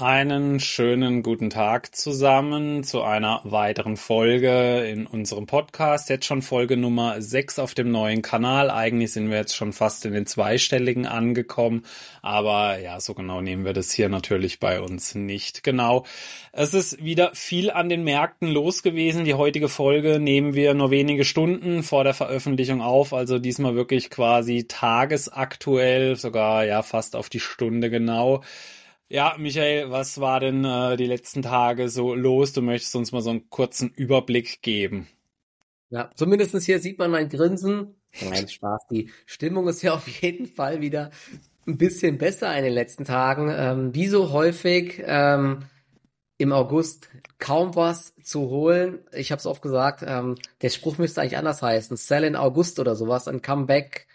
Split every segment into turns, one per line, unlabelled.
Einen schönen guten Tag zusammen zu einer weiteren Folge in unserem Podcast. Jetzt schon Folge Nummer 6 auf dem neuen Kanal. Eigentlich sind wir jetzt schon fast in den zweistelligen angekommen, aber ja, so genau nehmen wir das hier natürlich bei uns nicht genau. Es ist wieder viel an den Märkten los gewesen. Die heutige Folge nehmen wir nur wenige Stunden vor der Veröffentlichung auf, also diesmal wirklich quasi tagesaktuell, sogar ja fast auf die Stunde genau. Ja, Michael, was war denn äh, die letzten Tage so los? Du möchtest uns mal so einen kurzen Überblick geben.
Ja, zumindestens hier sieht man mein Grinsen. Nein, Spaß. Die Stimmung ist ja auf jeden Fall wieder ein bisschen besser in den letzten Tagen. Ähm, wie so häufig ähm, im August kaum was zu holen. Ich habe es oft gesagt, ähm, der Spruch müsste eigentlich anders heißen. Sell in August oder sowas, ein Comeback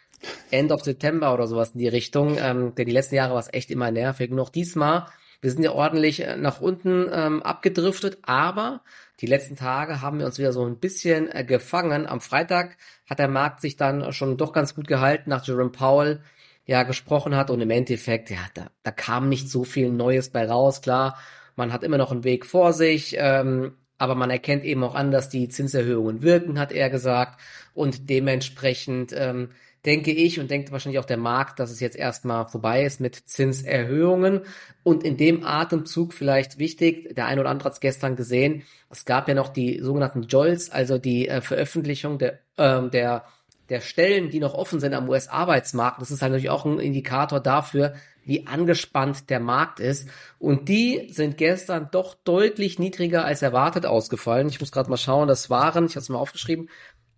End of September oder sowas in die Richtung. Ähm, denn die letzten Jahre war es echt immer nervig. Auch diesmal, wir sind ja ordentlich äh, nach unten ähm, abgedriftet, aber die letzten Tage haben wir uns wieder so ein bisschen äh, gefangen. Am Freitag hat der Markt sich dann schon doch ganz gut gehalten, nach Jerome Powell ja gesprochen hat und im Endeffekt, ja, da, da kam nicht so viel Neues bei raus. Klar, man hat immer noch einen Weg vor sich, ähm, aber man erkennt eben auch an, dass die Zinserhöhungen wirken, hat er gesagt. Und dementsprechend ähm, denke ich und denkt wahrscheinlich auch der Markt, dass es jetzt erstmal vorbei ist mit Zinserhöhungen. Und in dem Atemzug vielleicht wichtig, der ein oder andere hat es gestern gesehen, es gab ja noch die sogenannten JOLs, also die äh, Veröffentlichung der, äh, der, der Stellen, die noch offen sind am US-Arbeitsmarkt. Das ist halt natürlich auch ein Indikator dafür, wie angespannt der Markt ist. Und die sind gestern doch deutlich niedriger als erwartet ausgefallen. Ich muss gerade mal schauen, das waren, ich habe es mal aufgeschrieben,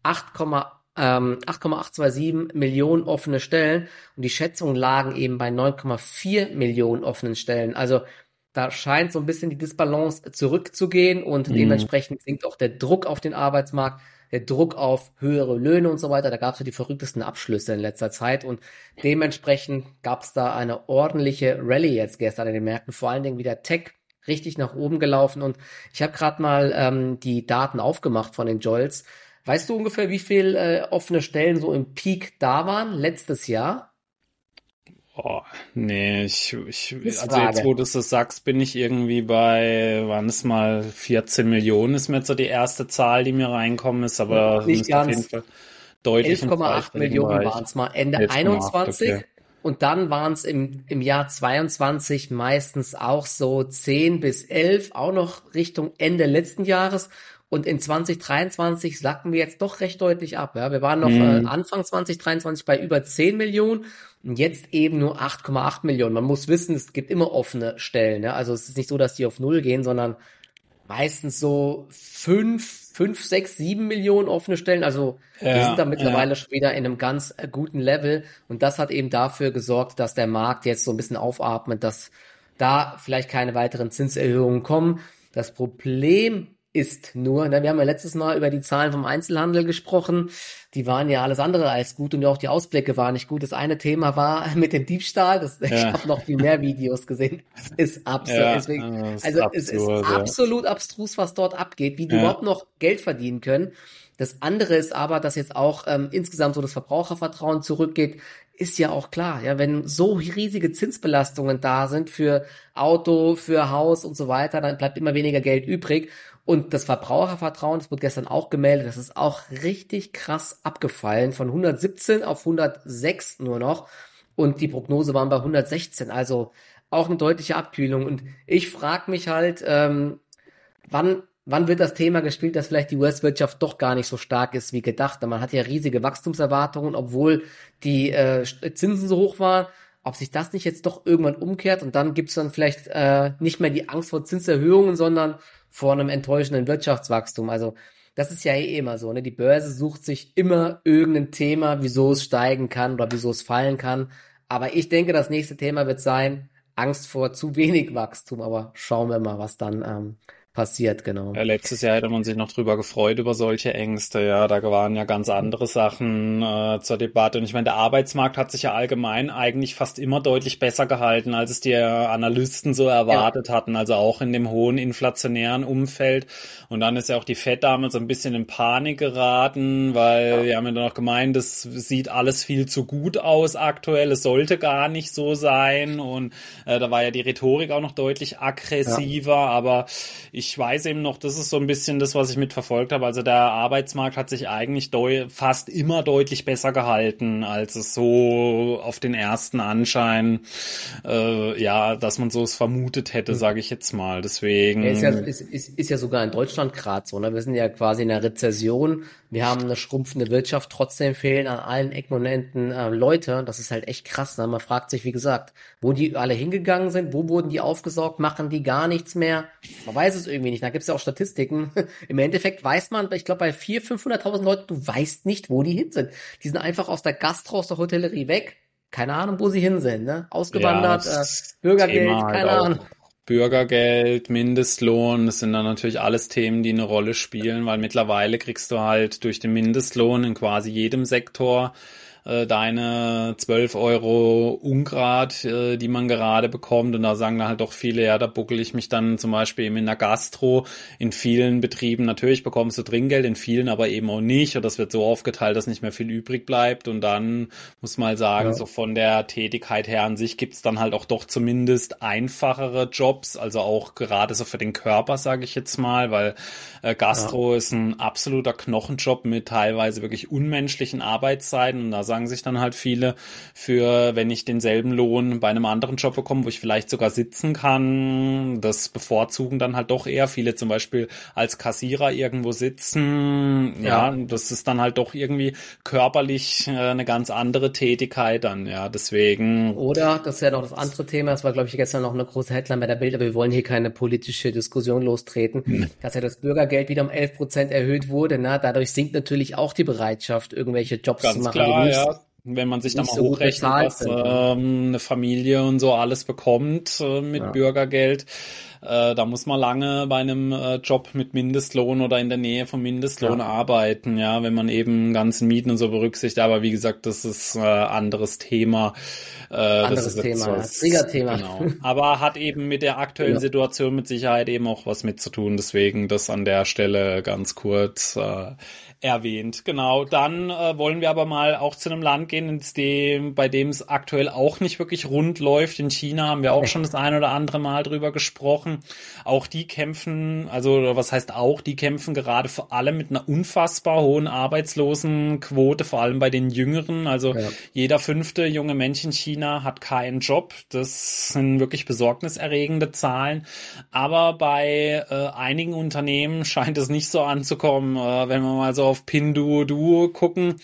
8,8 ähm, 8,827 Millionen offene Stellen und die Schätzungen lagen eben bei 9,4 Millionen offenen Stellen. Also da scheint so ein bisschen die Disbalance zurückzugehen und mhm. dementsprechend sinkt auch der Druck auf den Arbeitsmarkt, der Druck auf höhere Löhne und so weiter. Da gab es ja die verrücktesten Abschlüsse in letzter Zeit und dementsprechend gab es da eine ordentliche Rallye jetzt gestern in den Märkten, vor allen Dingen wieder Tech richtig nach oben gelaufen und ich habe gerade mal ähm, die Daten aufgemacht von den Joels. Weißt du ungefähr, wie viel äh, offene Stellen so im Peak da waren letztes Jahr?
Oh, nee, ich, ich also jetzt, wo du das sagst, bin ich irgendwie bei, waren es mal 14 Millionen, ist mir jetzt so die erste Zahl, die mir reinkommen ist, aber
nicht ganz. 11,8 Millionen waren es mal Ende 21 okay. und dann waren es im, im Jahr 22 meistens auch so 10 bis 11, auch noch Richtung Ende letzten Jahres und in 2023 sacken wir jetzt doch recht deutlich ab. Ja? Wir waren noch mhm. äh, Anfang 2023 bei über 10 Millionen und jetzt eben nur 8,8 Millionen. Man muss wissen, es gibt immer offene Stellen. Ja? Also es ist nicht so, dass die auf Null gehen, sondern meistens so 5, 5, 6, 7 Millionen offene Stellen. Also ja, wir sind da mittlerweile ja. schon wieder in einem ganz äh, guten Level. Und das hat eben dafür gesorgt, dass der Markt jetzt so ein bisschen aufatmet, dass da vielleicht keine weiteren Zinserhöhungen kommen. Das Problem ist nur, ne, wir haben ja letztes Mal über die Zahlen vom Einzelhandel gesprochen, die waren ja alles andere als gut und auch die Ausblicke waren nicht gut. Das eine Thema war mit dem Diebstahl, das, ja. ich habe noch viel mehr Videos gesehen, das ist absurd. Ja, Deswegen, ist also absurd, es ist absolut abstrus, was dort abgeht, wie die überhaupt noch Geld verdienen können. Das andere ist aber, dass jetzt auch ähm, insgesamt so das Verbrauchervertrauen zurückgeht, ist ja auch klar. Ja, wenn so riesige Zinsbelastungen da sind für Auto, für Haus und so weiter, dann bleibt immer weniger Geld übrig. Und das Verbrauchervertrauen, das wurde gestern auch gemeldet, das ist auch richtig krass abgefallen. Von 117 auf 106 nur noch. Und die Prognose waren bei 116. Also auch eine deutliche Abkühlung. Und ich frage mich halt, ähm, wann, wann wird das Thema gespielt, dass vielleicht die US-Wirtschaft doch gar nicht so stark ist wie gedacht. Man hat ja riesige Wachstumserwartungen, obwohl die äh, Zinsen so hoch waren ob sich das nicht jetzt doch irgendwann umkehrt und dann gibt's dann vielleicht äh, nicht mehr die Angst vor Zinserhöhungen, sondern vor einem enttäuschenden Wirtschaftswachstum. Also das ist ja eh immer so. Ne? Die Börse sucht sich immer irgendein Thema, wieso es steigen kann oder wieso es fallen kann. Aber ich denke, das nächste Thema wird sein, Angst vor zu wenig Wachstum. Aber schauen wir mal, was dann ähm, passiert, genau.
Ja, letztes Jahr hätte man sich noch drüber gefreut über solche Ängste. Ja, da waren ja ganz andere Sachen äh, zur Debatte. Und ich meine, der Arbeitsmarkt hat sich ja allgemein eigentlich fast immer deutlich besser gehalten, als es die Analysten so erwartet ja. hatten. Also auch in dem hohen inflationären Umfeld. Und dann ist ja auch die Fed damals so ein bisschen in Panik geraten, weil ja. wir haben ja noch gemeint, das sieht alles viel zu gut aus aktuell. Es sollte gar nicht so sein. Und äh, da war ja die Rhetorik auch noch deutlich aggressiver. Ja. Aber ich ich weiß eben noch, das ist so ein bisschen das, was ich mitverfolgt habe. Also der Arbeitsmarkt hat sich eigentlich fast immer deutlich besser gehalten, als es so auf den ersten Anschein, äh, ja, dass man so es vermutet hätte, mhm. sage ich jetzt mal. Deswegen.
Ja, ist, ja, ist, ist, ist ja sogar in Deutschland gerade so. Ne? Wir sind ja quasi in einer Rezession. Wir haben eine schrumpfende Wirtschaft. Trotzdem fehlen an allen Ecken und Enden äh, Leute. Das ist halt echt krass. Ne? Man fragt sich, wie gesagt, wo die alle hingegangen sind, wo wurden die aufgesaugt, machen die gar nichts mehr. Man weiß es irgendwie nicht. Da gibt es ja auch Statistiken. Im Endeffekt weiß man, ich glaube, bei 400.000, 500.000 Leuten, du weißt nicht, wo die hin sind. Die sind einfach aus der Gastro, aus der Hotellerie weg. Keine Ahnung, wo sie hin sind. Ne? Ausgewandert, ja, äh, Bürgergeld, Thema keine halt Ahnung.
Bürgergeld, Mindestlohn, das sind dann natürlich alles Themen, die eine Rolle spielen, weil mittlerweile kriegst du halt durch den Mindestlohn in quasi jedem Sektor äh, deine 12 Euro Ungrad, äh, die man gerade bekommt. Und da sagen dann halt doch viele, ja, da buckel ich mich dann zum Beispiel eben in der Gastro. In vielen Betrieben natürlich bekommst du Trinkgeld, in vielen aber eben auch nicht. Und das wird so aufgeteilt, dass nicht mehr viel übrig bleibt. Und dann muss man halt sagen, ja. so von der Tätigkeit her an sich gibt's dann halt auch doch zumindest einfachere Jobs, also auch gerade so für den Körper, sage ich jetzt mal, weil äh, Gastro ja. ist ein absoluter Knochenjob mit teilweise wirklich unmenschlichen Arbeitszeiten. Und da sagen sich dann halt viele, für wenn ich denselben Lohn bei einem anderen Job bekomme, wo ich vielleicht sogar sitzen kann, das bevorzugen dann halt doch eher viele zum Beispiel als Kassierer irgendwo sitzen. Ja, ja das ist dann halt doch irgendwie körperlich äh, eine ganz andere Tätigkeit dann, ja, deswegen.
Oder, das ist ja noch das andere Thema, das war glaube ich gestern noch eine große Headline bei der Bild, aber wir wollen hier keine politische Diskussion lostreten, hm. dass ja das Bürgergeld wieder um 11 Prozent erhöht wurde, na, dadurch sinkt natürlich auch die Bereitschaft, irgendwelche Jobs
Ganz
zu machen,
klar, die nicht, ja wenn man sich da mal so hochrechnet, was ähm, eine Familie und so alles bekommt äh, mit ja. Bürgergeld, äh, da muss man lange bei einem äh, Job mit Mindestlohn oder in der Nähe vom Mindestlohn ja. arbeiten, ja, wenn man eben ganzen Mieten und so berücksichtigt. Aber wie gesagt, das ist äh, anderes Thema.
Äh, anderes Thema, Triggerthema. Genau.
Aber hat eben mit der aktuellen ja. Situation mit Sicherheit eben auch was mit zu tun. Deswegen das an der Stelle ganz kurz. Äh, erwähnt. Genau. Dann äh, wollen wir aber mal auch zu einem Land gehen, ins dem, bei dem es aktuell auch nicht wirklich rund läuft. In China haben wir auch schon das ein oder andere Mal drüber gesprochen. Auch die kämpfen, also was heißt auch, die kämpfen gerade vor allem mit einer unfassbar hohen Arbeitslosenquote, vor allem bei den Jüngeren. Also ja. jeder fünfte junge Mensch in China hat keinen Job. Das sind wirklich besorgniserregende Zahlen. Aber bei äh, einigen Unternehmen scheint es nicht so anzukommen, äh, wenn man mal so auf Pinduoduo gucken.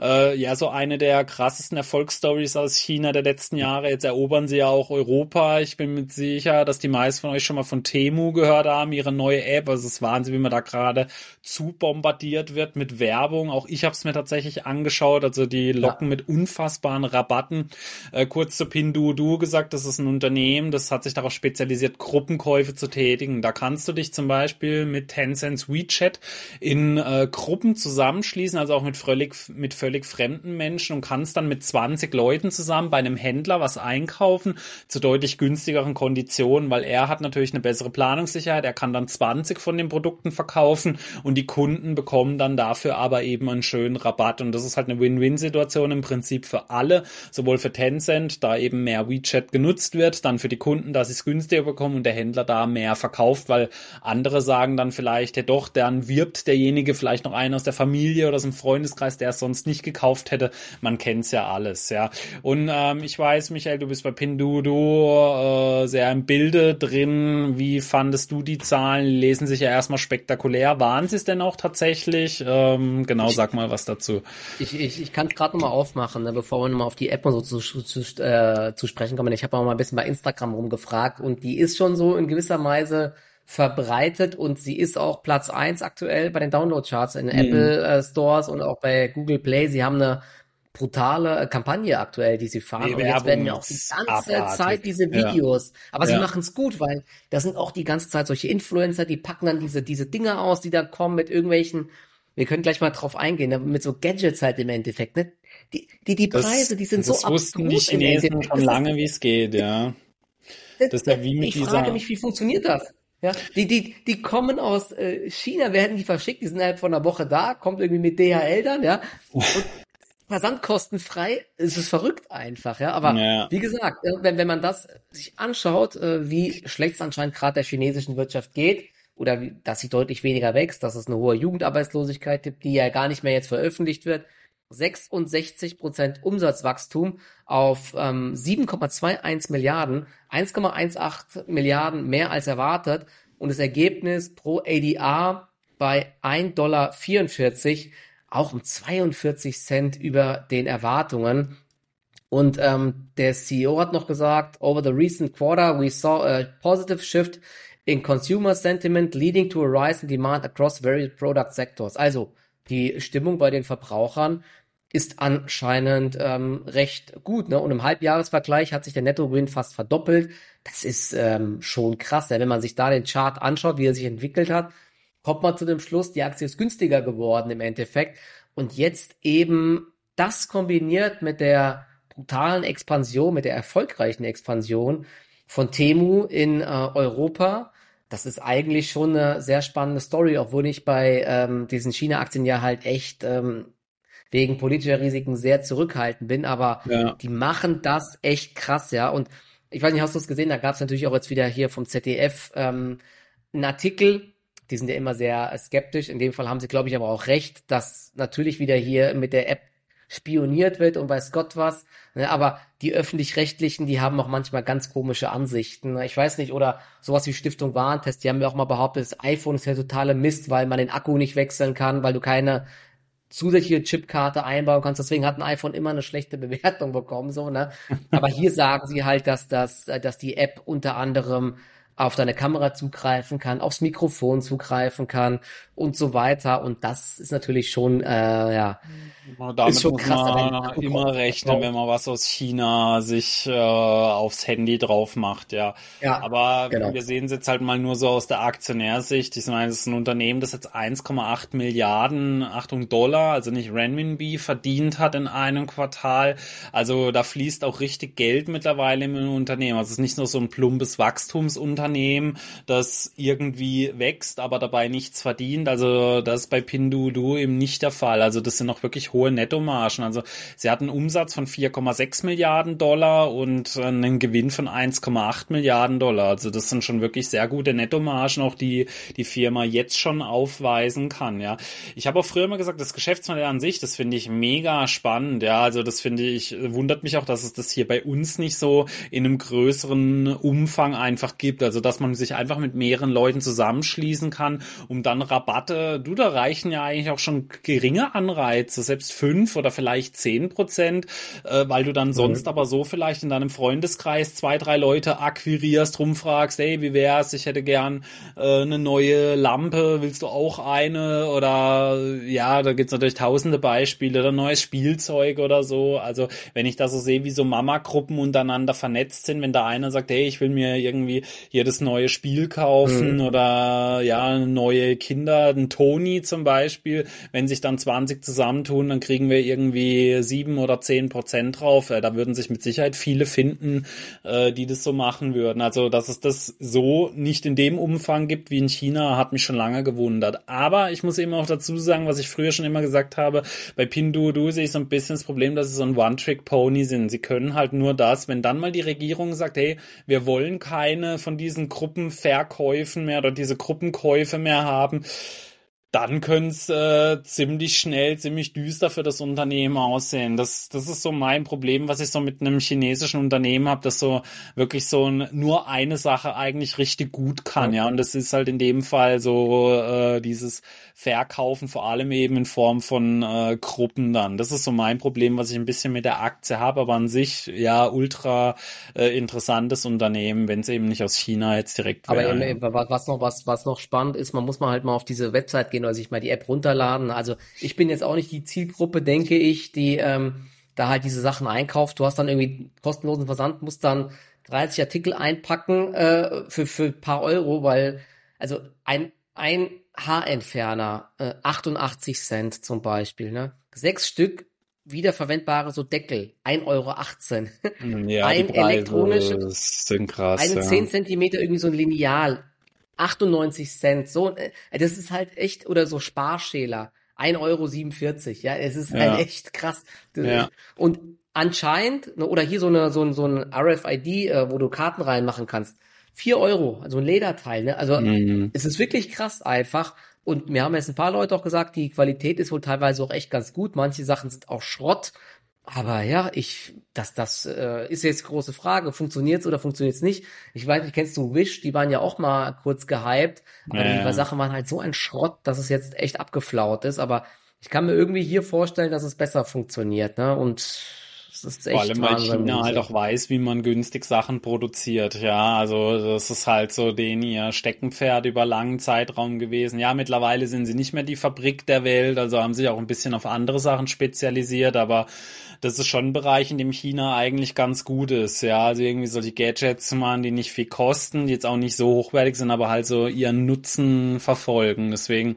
Äh, ja, so eine der krassesten Erfolgsstories aus China der letzten Jahre. Jetzt erobern sie ja auch Europa. Ich bin mir sicher, dass die meisten von euch schon mal von Temu gehört haben, ihre neue App. Also es ist Wahnsinn, wie man da gerade zu bombardiert wird mit Werbung. Auch ich habe es mir tatsächlich angeschaut. Also die locken ja. mit unfassbaren Rabatten. Äh, kurz zu Pinduoduo gesagt, das ist ein Unternehmen, das hat sich darauf spezialisiert, Gruppenkäufe zu tätigen. Da kannst du dich zum Beispiel mit Tencent's WeChat in äh, Gruppen Gruppen zusammenschließen, also auch mit völlig, mit völlig fremden Menschen und kannst dann mit 20 Leuten zusammen bei einem Händler was einkaufen zu deutlich günstigeren Konditionen, weil er hat natürlich eine bessere Planungssicherheit. Er kann dann 20 von den Produkten verkaufen und die Kunden bekommen dann dafür aber eben einen schönen Rabatt. Und das ist halt eine Win-Win-Situation im Prinzip für alle, sowohl für Tencent, da eben mehr WeChat genutzt wird, dann für die Kunden, dass sie es günstiger bekommen und der Händler da mehr verkauft, weil andere sagen dann vielleicht, ja doch, dann wirbt derjenige vielleicht noch einer aus der Familie oder aus dem Freundeskreis, der es sonst nicht gekauft hätte. Man kennt's ja alles, ja. Und ähm, ich weiß, Michael, du bist bei Pinduoduo äh, sehr im Bilde drin. Wie fandest du die Zahlen? Die lesen sich ja erstmal spektakulär. Waren sie es denn auch tatsächlich? Ähm, genau, sag mal was dazu.
Ich, ich, ich kann es gerade nochmal aufmachen, ne, bevor wir nochmal auf die App und so zu, zu, äh, zu sprechen kommen. Ich habe auch mal ein bisschen bei Instagram rumgefragt und die ist schon so in gewisser Weise verbreitet und sie ist auch Platz eins aktuell bei den Download-Charts in mhm. Apple äh, Stores und auch bei Google Play. Sie haben eine brutale Kampagne aktuell, die sie fahren. Die und jetzt werden ja auch die ganze abartig. Zeit diese Videos. Ja. Aber sie ja. machen es gut, weil da sind auch die ganze Zeit solche Influencer, die packen dann diese, diese Dinge aus, die da kommen mit irgendwelchen, wir können gleich mal drauf eingehen, ne, mit so Gadgets halt im Endeffekt, ne? Die, die, die Preise, das, die sind
das
so
wussten die Chinesen schon lange, wie es geht, ja.
Das, das ist ja wie mit ich dieser... frage mich, wie funktioniert das? Ja, die, die, die kommen aus äh, China, werden die verschickt, die sind innerhalb von einer Woche da, kommt irgendwie mit DHL dann, ja. Und versandkostenfrei, ist es verrückt einfach, ja. Aber ja. wie gesagt, wenn, wenn man das sich anschaut, äh, wie schlecht es anscheinend gerade der chinesischen Wirtschaft geht, oder wie, dass sie deutlich weniger wächst, dass es eine hohe Jugendarbeitslosigkeit gibt, die ja gar nicht mehr jetzt veröffentlicht wird, 66 Prozent Umsatzwachstum auf ähm, 7,21 Milliarden, 1,18 Milliarden mehr als erwartet und das Ergebnis pro ADR bei 1,44 Dollar, auch um 42 Cent über den Erwartungen. Und ähm, der CEO hat noch gesagt, over the recent quarter we saw a positive shift in consumer sentiment leading to a rise in demand across various product sectors. Also die Stimmung bei den Verbrauchern ist anscheinend ähm, recht gut. Ne? Und im Halbjahresvergleich hat sich der Nettogewinn fast verdoppelt. Das ist ähm, schon krass. Ja? Wenn man sich da den Chart anschaut, wie er sich entwickelt hat, kommt man zu dem Schluss, die Aktie ist günstiger geworden im Endeffekt. Und jetzt eben das kombiniert mit der brutalen Expansion, mit der erfolgreichen Expansion von Temu in äh, Europa, das ist eigentlich schon eine sehr spannende Story, obwohl ich bei ähm, diesen China-Aktien ja halt echt ähm, wegen politischer Risiken sehr zurückhaltend bin, aber ja. die machen das echt krass, ja. Und ich weiß nicht, hast du es gesehen? Da gab es natürlich auch jetzt wieder hier vom ZDF ähm, einen Artikel. Die sind ja immer sehr skeptisch. In dem Fall haben sie, glaube ich, aber auch recht, dass natürlich wieder hier mit der App spioniert wird und weiß Gott was. Ne, aber die öffentlich-rechtlichen, die haben auch manchmal ganz komische Ansichten. Ne. Ich weiß nicht, oder sowas wie Stiftung Warentest, die haben mir auch mal behauptet, das iPhone ist ja totale Mist, weil man den Akku nicht wechseln kann, weil du keine zusätzliche Chipkarte einbauen kannst. Deswegen hat ein iPhone immer eine schlechte Bewertung bekommen, so, ne? Aber hier sagen sie halt, dass das, dass die App unter anderem auf deine Kamera zugreifen kann, aufs Mikrofon zugreifen kann und so weiter. Und das ist natürlich schon, äh, ja,
damit ist schon krass, man immer rechnen, wenn man was aus China sich äh, aufs Handy drauf macht, ja. ja Aber genau. wir sehen es jetzt halt mal nur so aus der Aktionärsicht. Ich meine, es ist ein Unternehmen, das jetzt 1,8 Milliarden, Achtung, Dollar, also nicht Renminbi, verdient hat in einem Quartal. Also da fließt auch richtig Geld mittlerweile im Unternehmen. Also es ist nicht nur so ein plumpes Wachstumsunternehmen, das irgendwie wächst, aber dabei nichts verdient. Also das ist bei Pinduoduo eben nicht der Fall. Also das sind noch wirklich hohe Nettomargen. Also sie hatten einen Umsatz von 4,6 Milliarden Dollar und einen Gewinn von 1,8 Milliarden Dollar. Also das sind schon wirklich sehr gute Nettomargen, auch die die Firma jetzt schon aufweisen kann. Ja, ich habe auch früher immer gesagt, das Geschäftsmodell an sich, das finde ich mega spannend. Ja, also das finde ich wundert mich auch, dass es das hier bei uns nicht so in einem größeren Umfang einfach gibt. Also dass man sich einfach mit mehreren Leuten zusammenschließen kann, um dann Rabatte. Du, da reichen ja eigentlich auch schon geringe Anreize, selbst fünf oder vielleicht zehn Prozent, äh, weil du dann sonst mhm. aber so vielleicht in deinem Freundeskreis zwei, drei Leute akquirierst, rumfragst, hey, wie wär's, ich hätte gern äh, eine neue Lampe, willst du auch eine? Oder ja, da gibt's natürlich tausende Beispiele oder neues Spielzeug oder so. Also wenn ich da so sehe, wie so Mama-Gruppen untereinander vernetzt sind, wenn da einer sagt, hey, ich will mir irgendwie das neue Spiel kaufen mhm. oder ja, neue Kinder, ein Toni zum Beispiel, wenn sich dann 20 zusammentun, dann dann kriegen wir irgendwie sieben oder zehn Prozent drauf. Äh, da würden sich mit Sicherheit viele finden, äh, die das so machen würden. Also, dass es das so nicht in dem Umfang gibt wie in China, hat mich schon lange gewundert. Aber ich muss eben auch dazu sagen, was ich früher schon immer gesagt habe, bei Pinduoduo sehe ich so ein bisschen das Problem, dass sie so ein One-Trick-Pony sind. Sie können halt nur das, wenn dann mal die Regierung sagt, hey, wir wollen keine von diesen Gruppenverkäufen mehr oder diese Gruppenkäufe mehr haben, dann könnte es äh, ziemlich schnell, ziemlich düster für das Unternehmen aussehen. Das, das ist so mein Problem, was ich so mit einem chinesischen Unternehmen habe, das so wirklich so ein, nur eine Sache eigentlich richtig gut kann, ja. Und das ist halt in dem Fall so äh, dieses Verkaufen, vor allem eben in Form von äh, Gruppen dann. Das ist so mein Problem, was ich ein bisschen mit der Aktie habe, aber an sich ja ultra äh, interessantes Unternehmen, wenn es eben nicht aus China jetzt direkt
wäre. Aber eben, was noch was was noch spannend ist, man muss mal halt mal auf diese Website gehen oder sich mal die App runterladen. Also ich bin jetzt auch nicht die Zielgruppe, denke ich, die ähm, da halt diese Sachen einkauft. Du hast dann irgendwie kostenlosen Versand, musst dann 30 Artikel einpacken äh, für, für ein paar Euro, weil, also ein, ein Haarentferner, äh, 88 Cent zum Beispiel, ne? Sechs Stück wiederverwendbare so Deckel, 1,18 Euro.
Ja, ein elektronisches, sind krass,
einen ja. 10 Zentimeter irgendwie so ein Lineal, 98 Cent, so, äh, das ist halt echt, oder so Sparschäler, 1,47 Euro, ja, es ist ja. halt echt krass. Ja. Und anscheinend, ne, oder hier so eine, so ein, so ein RFID, äh, wo du Karten reinmachen kannst, 4 Euro, also ein Lederteil, ne, also mhm. es ist wirklich krass einfach. Und mir haben jetzt ein paar Leute auch gesagt, die Qualität ist wohl teilweise auch echt ganz gut. Manche Sachen sind auch Schrott. Aber ja, ich, das, das äh, ist jetzt große Frage. Funktioniert's oder funktioniert's nicht? Ich weiß nicht, kennst du Wish? Die waren ja auch mal kurz gehypt. Aber ja. die Sachen waren halt so ein Schrott, dass es jetzt echt abgeflaut ist. Aber ich kann mir irgendwie hier vorstellen, dass es besser funktioniert. Ne? Und
das ist echt Vor allem, weil China halt auch weiß, wie man günstig Sachen produziert. Ja, also das ist halt so den ihr Steckenpferd über langen Zeitraum gewesen. Ja, mittlerweile sind sie nicht mehr die Fabrik der Welt, also haben sich auch ein bisschen auf andere Sachen spezialisiert, aber das ist schon ein Bereich, in dem China eigentlich ganz gut ist. Ja, also irgendwie so die Gadgets machen, die nicht viel kosten, die jetzt auch nicht so hochwertig sind, aber halt so ihren Nutzen verfolgen. Deswegen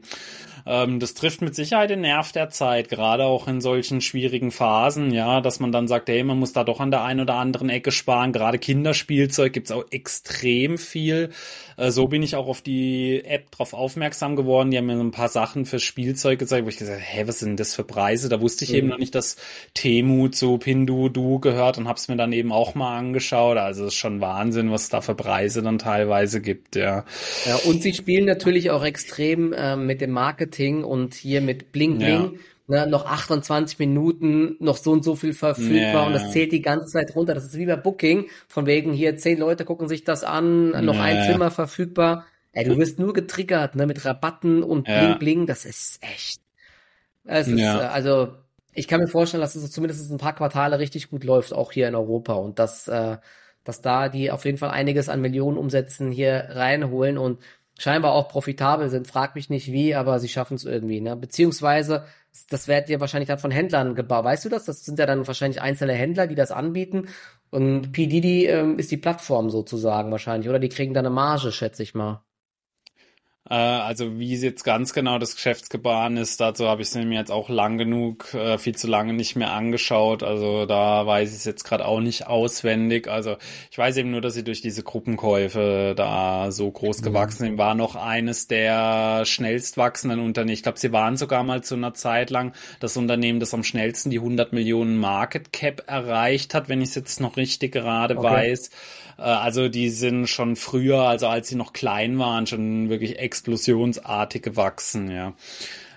ähm, das trifft mit Sicherheit den Nerv der Zeit, gerade auch in solchen schwierigen Phasen, ja, dass man dann sagt, hey, man muss da doch an der einen oder anderen Ecke sparen. Gerade Kinderspielzeug gibt's auch extrem viel. Äh, so bin ich auch auf die App drauf aufmerksam geworden. Die haben mir so ein paar Sachen fürs Spielzeug gezeigt, wo ich gesagt habe, hä, was sind das für Preise? Da wusste ich mhm. eben noch nicht, dass Temu zu Pinduoduo gehört und hab's mir dann eben auch mal angeschaut. Also es ist schon Wahnsinn, was es da für Preise dann teilweise gibt, ja.
Ja, und sie spielen natürlich auch extrem äh, mit dem Marketing und hier mit Bling Bling. Ja ne, noch 28 Minuten, noch so und so viel verfügbar ja. und das zählt die ganze Zeit runter. Das ist wie bei Booking, von wegen hier zehn Leute gucken sich das an, noch ja. ein Zimmer verfügbar. Ey, du wirst nur getriggert, ne, mit Rabatten und ja. Bling Bling, das ist echt. Es ist, ja. Äh, also, ich kann mir vorstellen, dass es zumindest ein paar Quartale richtig gut läuft, auch hier in Europa und dass, äh, dass da die auf jeden Fall einiges an Millionen Umsätzen hier reinholen und scheinbar auch profitabel sind. Frag mich nicht wie, aber sie schaffen es irgendwie. Ne? Beziehungsweise, das wird ja wahrscheinlich dann von Händlern gebaut. Weißt du das? Das sind ja dann wahrscheinlich einzelne Händler, die das anbieten. Und P. Diddy ähm, ist die Plattform sozusagen wahrscheinlich. Oder die kriegen dann eine Marge, schätze ich mal.
Äh, also wie jetzt ganz genau das Geschäftsgebaren ist, dazu habe ich es mir jetzt auch lang genug, äh, viel zu lange nicht mehr angeschaut. Also da weiß ich es jetzt gerade auch nicht auswendig. Also ich weiß eben nur, dass sie durch diese Gruppenkäufe da so groß mhm. gewachsen sind. War noch eines der schnellst wachsenden Unternehmen. Ich glaube, sie waren sogar mal zu einer Zeit lang das Unternehmen, das am schnellsten die 100 Millionen Market Cap erreicht hat, wenn ich es jetzt noch richtig gerade okay. weiß. Äh, also die sind schon früher, also als sie noch klein waren, schon wirklich explosionsartig gewachsen, ja.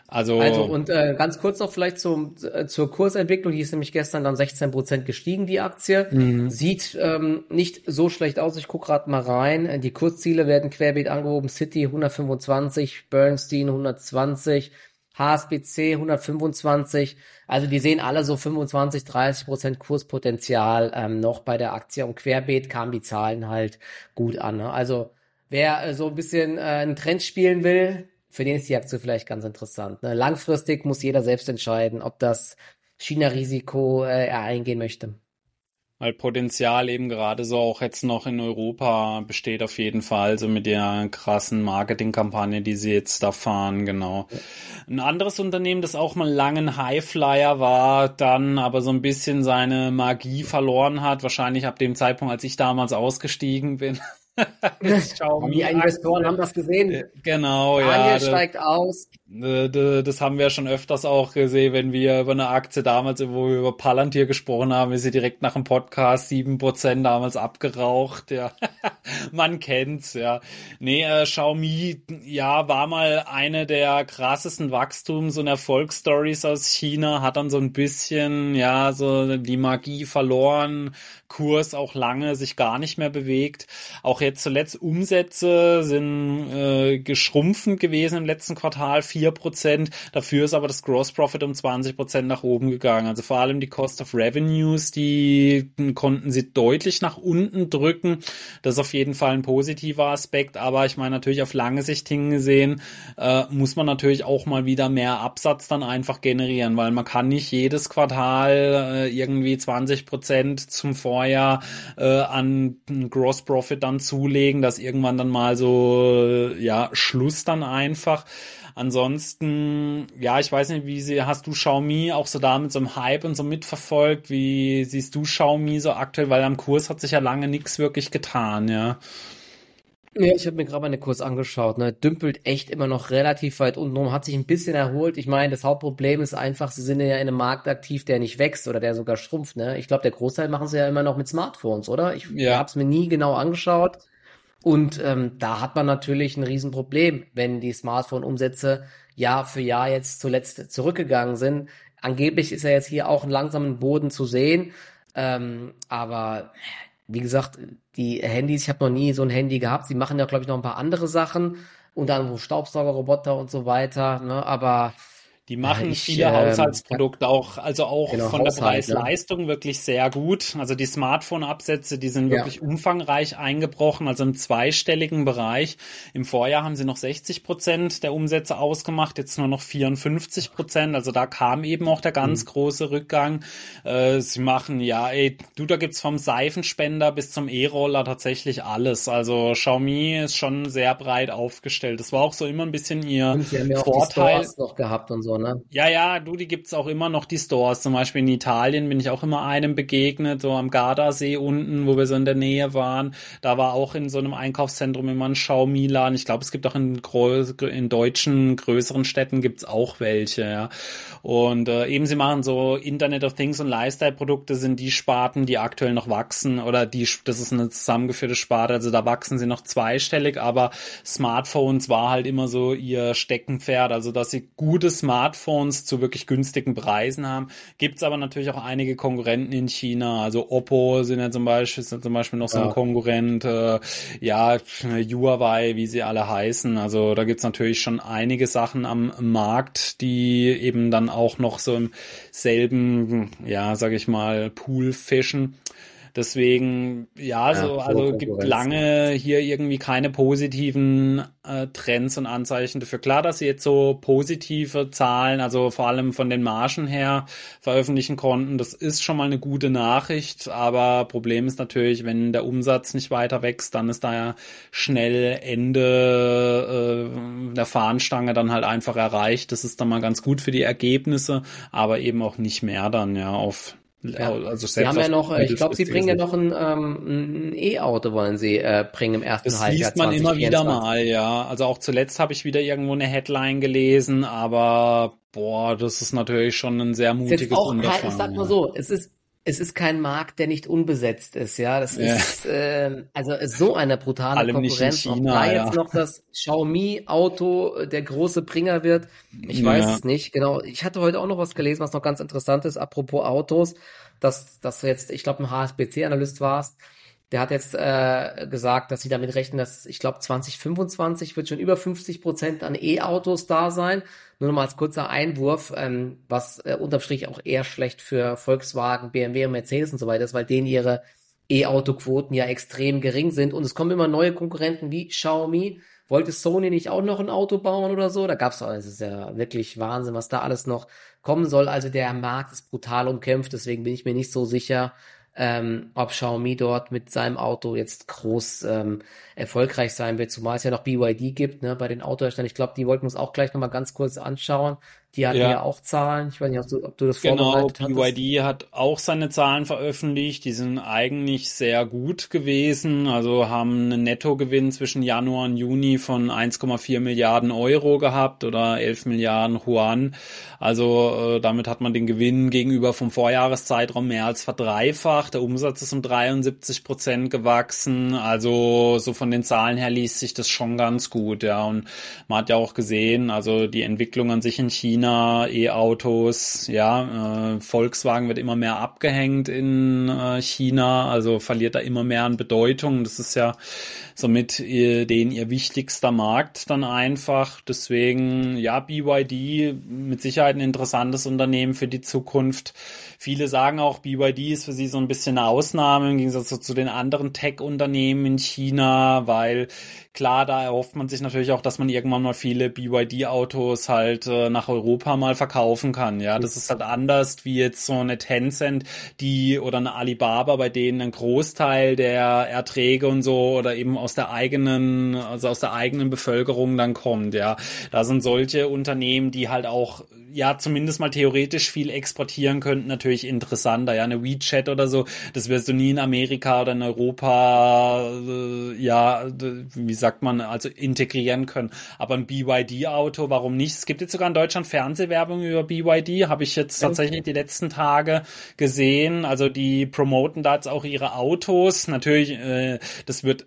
Also, also und äh, ganz kurz noch vielleicht zum, äh, zur Kursentwicklung, die ist nämlich gestern dann 16 Prozent gestiegen, die Aktie. Mhm. Sieht ähm, nicht so schlecht aus, ich gucke gerade mal rein. Die Kursziele werden querbeet angehoben, City 125, Bernstein 120, HSBC 125. Also die sehen alle so 25, 30 Prozent Kurspotenzial ähm, noch bei der Aktie und querbeet kamen die Zahlen halt gut an. Ne? Also wer äh, so ein bisschen äh, einen Trend spielen will, für den ist die Aktie vielleicht ganz interessant. Ne? Langfristig muss jeder selbst entscheiden, ob das China-Risiko äh, er eingehen möchte.
Weil Potenzial eben gerade so auch jetzt noch in Europa besteht auf jeden Fall, so mit der krassen Marketingkampagne, die sie jetzt da fahren, genau. Ein anderes Unternehmen, das auch mal langen Highflyer war, dann aber so ein bisschen seine Magie verloren hat, wahrscheinlich ab dem Zeitpunkt, als ich damals ausgestiegen bin.
Die Investoren haben das gesehen. Äh,
genau, Daniel
ja. Daniel steigt aus.
Das haben wir schon öfters auch gesehen, wenn wir über eine Aktie damals, wo wir über Palantir gesprochen haben, ist sie direkt nach dem Podcast sieben Prozent damals abgeraucht, ja. Man kennt's, ja. Nee, äh, Xiaomi, ja, war mal eine der krassesten Wachstums- und Erfolgsstories aus China, hat dann so ein bisschen, ja, so die Magie verloren, Kurs auch lange sich gar nicht mehr bewegt. Auch jetzt zuletzt Umsätze sind äh, geschrumpfend gewesen im letzten Quartal, vier Prozent. Dafür ist aber das Gross Profit um 20 Prozent nach oben gegangen. Also vor allem die Cost of Revenues, die konnten sie deutlich nach unten drücken. Das ist auf jeden Fall ein positiver Aspekt. Aber ich meine natürlich auf lange Sicht hingesehen, äh, muss man natürlich auch mal wieder mehr Absatz dann einfach generieren, weil man kann nicht jedes Quartal äh, irgendwie 20 Prozent zum Vorjahr äh, an Gross Profit dann zulegen, dass irgendwann dann mal so, ja, Schluss dann einfach. Ansonsten, ja, ich weiß nicht, wie sie, hast du Xiaomi auch so da mit so einem Hype und so mitverfolgt? Wie siehst du Xiaomi so aktuell? Weil am Kurs hat sich ja lange nichts wirklich getan, ja.
Ja, ich habe mir gerade mal den Kurs angeschaut, ne, dümpelt echt immer noch relativ weit unten rum, hat sich ein bisschen erholt. Ich meine, das Hauptproblem ist einfach, sie sind ja in einem Markt aktiv, der nicht wächst oder der sogar schrumpft, ne? Ich glaube, der Großteil machen sie ja immer noch mit Smartphones, oder? Ich ja. habe es mir nie genau angeschaut. Und ähm, da hat man natürlich ein Riesenproblem, wenn die Smartphone-Umsätze Jahr für Jahr jetzt zuletzt zurückgegangen sind. Angeblich ist ja jetzt hier auch ein langsamen Boden zu sehen. Ähm, aber wie gesagt, die Handys, ich habe noch nie so ein Handy gehabt. Sie machen ja, glaube ich, noch ein paar andere Sachen, unter anderem Staubsaugerroboter und so weiter. Ne? Aber
die machen ich, viele äh, Haushaltsprodukte auch, also auch genau, von Haushalt, der Preis-Leistung ja. wirklich sehr gut. Also die Smartphone-Absätze, die sind wirklich ja. umfangreich eingebrochen, also im zweistelligen Bereich. Im Vorjahr haben sie noch 60 Prozent der Umsätze ausgemacht, jetzt nur noch 54 Prozent. Also da kam eben auch der ganz mhm. große Rückgang. Äh, sie machen, ja, ey, du, da gibt's vom Seifenspender bis zum E-Roller tatsächlich alles. Also Xiaomi ist schon sehr breit aufgestellt. Das war auch so immer ein bisschen ihr ja Vorteil.
Noch gehabt und so ne?
Ja, ja, du, die gibt's auch immer noch, die Stores. Zum Beispiel in Italien bin ich auch immer einem begegnet, so am Gardasee unten, wo wir so in der Nähe waren. Da war auch in so einem Einkaufszentrum immer ein Xiaomi-Laden. Ich glaube, es gibt auch in, in deutschen, größeren Städten gibt's auch welche, ja. Und äh, eben sie machen so Internet of Things und Lifestyle-Produkte sind die Sparten, die aktuell noch wachsen oder die, das ist eine zusammengeführte Sparte, also da wachsen sie noch zweistellig, aber Smartphones war halt immer so ihr Steckenpferd, also dass sie gute Smartphones Smartphones zu wirklich günstigen Preisen haben. Gibt es aber natürlich auch einige Konkurrenten in China. Also Oppo sind ja zum Beispiel, sind zum Beispiel noch so ein Konkurrent. Äh, ja, Huawei, wie sie alle heißen. Also da gibt es natürlich schon einige Sachen am Markt, die eben dann auch noch so im selben, ja, sag ich mal, Pool fischen. Deswegen, ja, so, ja, also gibt lange hier irgendwie keine positiven äh, Trends und Anzeichen dafür. Klar, dass sie jetzt so positive Zahlen, also vor allem von den Margen her veröffentlichen konnten, das ist schon mal eine gute Nachricht, aber Problem ist natürlich, wenn der Umsatz nicht weiter wächst, dann ist da ja schnell Ende äh, der Fahnenstange dann halt einfach erreicht. Das ist dann mal ganz gut für die Ergebnisse, aber eben auch nicht mehr dann ja auf
ja. Also sie haben ja noch, ich glaube, sie bringen ja noch ein, ähm, ein E-Auto, wollen sie äh, bringen im ersten
das Halbjahr. Das liest man immer wieder mal, ja. Also auch zuletzt habe ich wieder irgendwo eine Headline gelesen, aber boah, das ist natürlich schon ein sehr mutiges
Unterfangen. Ich sag mal so, es ist es ist kein Markt, der nicht unbesetzt ist, ja. Das ja. ist äh, also so eine brutale Allem Konkurrenz. China, Ob da ja. jetzt noch das Xiaomi-Auto der große Bringer wird, ich ja. weiß es nicht. Genau. Ich hatte heute auch noch was gelesen, was noch ganz interessant ist, apropos Autos, dass dass jetzt, ich glaube, ein HSBC-Analyst warst, der hat jetzt äh, gesagt, dass sie damit rechnen, dass ich glaube 2025 wird schon über 50 Prozent an E-Autos da sein. Nur noch mal als kurzer Einwurf, ähm, was äh, unterm Strich auch eher schlecht für Volkswagen, BMW und Mercedes und so weiter ist, weil denen ihre E-Auto-Quoten ja extrem gering sind und es kommen immer neue Konkurrenten wie Xiaomi. Wollte Sony nicht auch noch ein Auto bauen oder so? Da gab's auch, es ist ja wirklich Wahnsinn, was da alles noch kommen soll. Also der Markt ist brutal umkämpft, deswegen bin ich mir nicht so sicher, ähm, ob Xiaomi dort mit seinem Auto jetzt groß ähm, erfolgreich sein wird, zumal es ja noch BYD gibt, ne, bei den Autoherstellern. Ich glaube, die wollten uns auch gleich nochmal ganz kurz anschauen. Die hatten ja. ja, auch Zahlen. Ich weiß nicht, ob du, ob du das
genau, vorbereitet hast. Genau, BYD hat auch seine Zahlen veröffentlicht. Die sind eigentlich sehr gut gewesen. Also haben einen Nettogewinn zwischen Januar und Juni von 1,4 Milliarden Euro gehabt oder 11 Milliarden Yuan. Also äh, damit hat man den Gewinn gegenüber vom Vorjahreszeitraum mehr als verdreifacht. Der Umsatz ist um 73 Prozent gewachsen. Also so von den Zahlen her liest sich das schon ganz gut. Ja, und man hat ja auch gesehen, also die Entwicklung an sich in China China, E-Autos, ja, äh, Volkswagen wird immer mehr abgehängt in äh, China, also verliert da immer mehr an Bedeutung. Das ist ja somit ihr, den ihr wichtigster Markt dann einfach. Deswegen, ja, BYD mit Sicherheit ein interessantes Unternehmen für die Zukunft. Viele sagen auch, BYD ist für sie so ein bisschen eine Ausnahme im Gegensatz zu den anderen Tech-Unternehmen in China, weil klar, da erhofft man sich natürlich auch, dass man irgendwann mal viele BYD-Autos halt äh, nach Europa mal verkaufen kann. Ja, das ist halt anders wie jetzt so eine Tencent, die oder eine Alibaba, bei denen ein Großteil der Erträge und so oder eben aus der eigenen, also aus der eigenen Bevölkerung dann kommt. Ja, da sind solche Unternehmen, die halt auch ja zumindest mal theoretisch viel exportieren könnten, natürlich interessanter. Ja, eine WeChat oder so, das wirst du nie in Amerika oder in Europa, äh, ja, wie sagt man, also integrieren können. Aber ein BYD-Auto, warum nicht? Es gibt jetzt sogar in Deutschland Fernsehwerbung über BYD, habe ich jetzt tatsächlich die letzten Tage gesehen. Also die promoten da jetzt auch ihre Autos. Natürlich, äh, das wird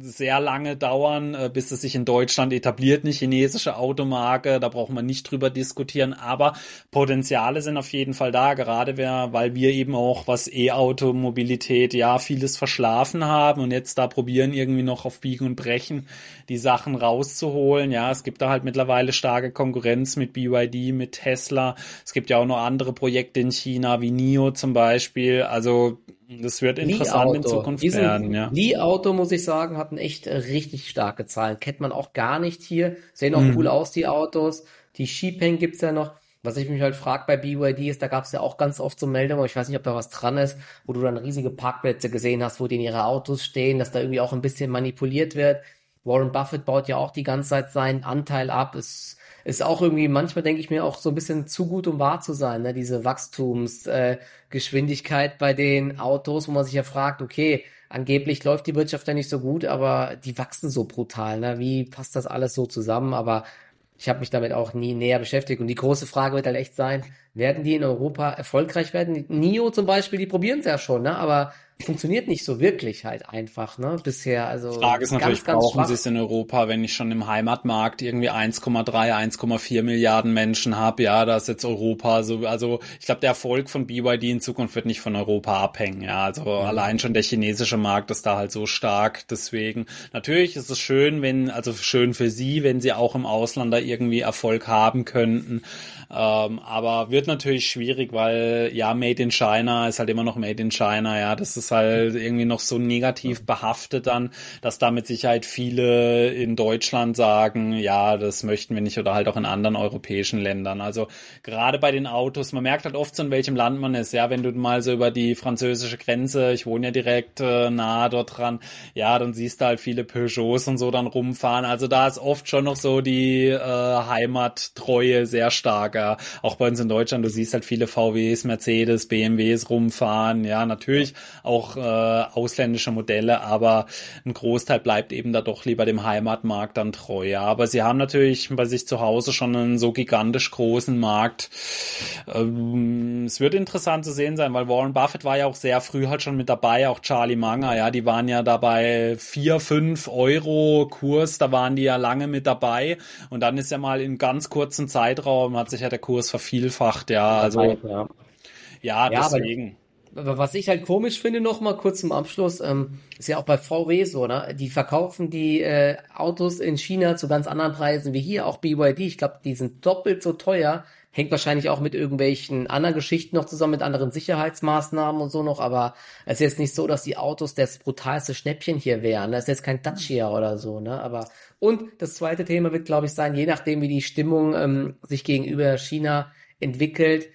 sehr lange dauern, äh, bis es sich in Deutschland etabliert, eine chinesische Automarke. Da brauchen wir nicht drüber diskutieren aber Potenziale sind auf jeden Fall da, gerade weil wir eben auch was E-Auto-Mobilität, ja, vieles verschlafen haben und jetzt da probieren irgendwie noch auf Biegen und Brechen die Sachen rauszuholen. Ja, es gibt da halt mittlerweile starke Konkurrenz mit BYD, mit Tesla. Es gibt ja auch noch andere Projekte in China wie NIO zum Beispiel. Also das wird interessant in Zukunft Diesen werden, ja.
Li-Auto, muss ich sagen, hatten echt äh, richtig starke Zahlen. Kennt man auch gar nicht hier. Sehen auch mhm. cool aus, die Autos. Die Xipeng gibt's ja noch. Was ich mich halt frage bei BYD ist, da gab es ja auch ganz oft so Meldungen, ich weiß nicht, ob da was dran ist, wo du dann riesige Parkplätze gesehen hast, wo die in ihre Autos stehen, dass da irgendwie auch ein bisschen manipuliert wird. Warren Buffett baut ja auch die ganze Zeit seinen Anteil ab. Es ist auch irgendwie, manchmal denke ich mir auch so ein bisschen zu gut, um wahr zu sein, ne? diese Wachstumsgeschwindigkeit äh, bei den Autos, wo man sich ja fragt, okay, angeblich läuft die Wirtschaft ja nicht so gut, aber die wachsen so brutal. Ne? Wie passt das alles so zusammen? Aber ich habe mich damit auch nie näher beschäftigt. Und die große Frage wird halt echt sein, werden die in Europa erfolgreich werden? NIO zum Beispiel, die probieren es ja schon, ne? aber funktioniert nicht so wirklich halt einfach, ne, bisher. Also
Frage ist natürlich, ganz brauchen sie es in Europa, wenn ich schon im Heimatmarkt irgendwie 1,3, 1,4 Milliarden Menschen habe, ja, da ist jetzt Europa so, also ich glaube, der Erfolg von BYD in Zukunft wird nicht von Europa abhängen, ja, also mhm. allein schon der chinesische Markt ist da halt so stark, deswegen. Natürlich ist es schön, wenn, also schön für sie, wenn sie auch im Ausland da irgendwie Erfolg haben könnten, ähm, aber wird natürlich schwierig, weil ja, Made in China ist halt immer noch Made in China, ja, das ist halt irgendwie noch so negativ behaftet dann, dass da mit Sicherheit viele in Deutschland sagen, ja, das möchten wir nicht oder halt auch in anderen europäischen Ländern. Also gerade bei den Autos, man merkt halt oft so, in welchem Land man ist, ja, wenn du mal so über die französische Grenze, ich wohne ja direkt äh, nahe dort dran, ja, dann siehst du halt viele Peugeots und so dann rumfahren. Also da ist oft schon noch so die äh, Heimattreue sehr stark stärker. Auch bei uns in Deutschland, du siehst halt viele VWs, Mercedes, BMWs rumfahren. Ja, natürlich auch äh, ausländische Modelle, aber ein Großteil bleibt eben da doch lieber dem Heimatmarkt dann treu. Ja, aber sie haben natürlich bei sich zu Hause schon einen so gigantisch großen Markt. Ähm, es wird interessant zu sehen sein, weil Warren Buffett war ja auch sehr früh halt schon mit dabei, auch Charlie Munger, ja, die waren ja dabei vier, fünf Euro Kurs, da waren die ja lange mit dabei und dann ist ja mal in ganz kurzen Zeitraum hat sich ja der Kurs vervielfacht, ja, also ja, ja, ja deswegen.
Was ich halt komisch finde, noch mal kurz zum Abschluss, ähm, ist ja auch bei VW so, ne? Die verkaufen die äh, Autos in China zu ganz anderen Preisen wie hier, auch BYD. Ich glaube, die sind doppelt so teuer. Hängt wahrscheinlich auch mit irgendwelchen anderen Geschichten noch zusammen, mit anderen Sicherheitsmaßnahmen und so noch, aber es ist jetzt nicht so, dass die Autos das brutalste Schnäppchen hier wären. Das ist jetzt kein Dacia oder so, ne? Aber und das zweite Thema wird, glaube ich, sein, je nachdem, wie die Stimmung ähm, sich gegenüber China entwickelt,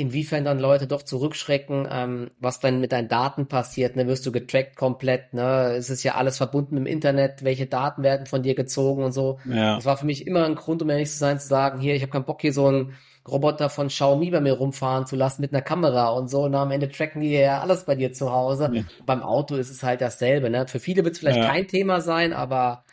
inwiefern dann Leute doch zurückschrecken, ähm, was dann mit deinen Daten passiert, ne, wirst du getrackt komplett, ne, es ist ja alles verbunden im Internet, welche Daten werden von dir gezogen und so. Ja. Das war für mich immer ein Grund, um ehrlich zu sein, zu sagen, hier, ich habe keinen Bock, hier so einen Roboter von Xiaomi bei mir rumfahren zu lassen mit einer Kamera und so, und am Ende tracken die ja alles bei dir zu Hause. Ja. Beim Auto ist es halt dasselbe, ne. Für viele wird es vielleicht ja. kein Thema sein, aber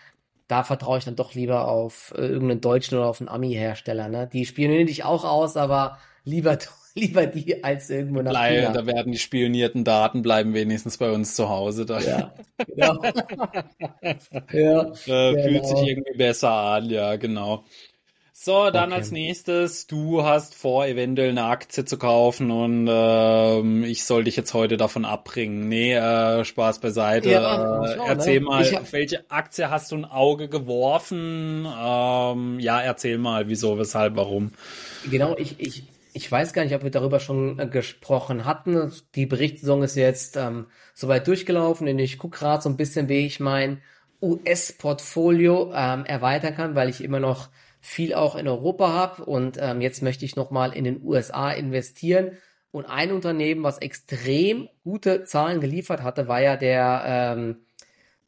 da vertraue ich dann doch lieber auf äh, irgendeinen deutschen oder auf einen Ami-Hersteller. Ne? Die spionieren dich auch aus, aber lieber lieber die als irgendwo nach
Bleib, China. Da werden die spionierten Daten bleiben wenigstens bei uns zu Hause. Da. Ja, genau. ja, äh, fühlt genau. sich irgendwie besser an, ja, genau. So, dann okay. als nächstes, du hast vor, eventuell eine Aktie zu kaufen und ähm, ich soll dich jetzt heute davon abbringen. Nee, äh, Spaß beiseite. Ja, äh, erzähl ne? mal, hab... welche Aktie hast du ein Auge geworfen? Ähm, ja, erzähl mal, wieso, weshalb, warum.
Genau, ich, ich, ich weiß gar nicht, ob wir darüber schon äh, gesprochen hatten. Die Berichtssaison ist jetzt ähm, soweit durchgelaufen und ich gucke gerade so ein bisschen, wie ich mein US-Portfolio ähm, erweitern kann, weil ich immer noch viel auch in Europa habe und ähm, jetzt möchte ich nochmal in den USA investieren. Und ein Unternehmen, was extrem gute Zahlen geliefert hatte, war ja der ähm,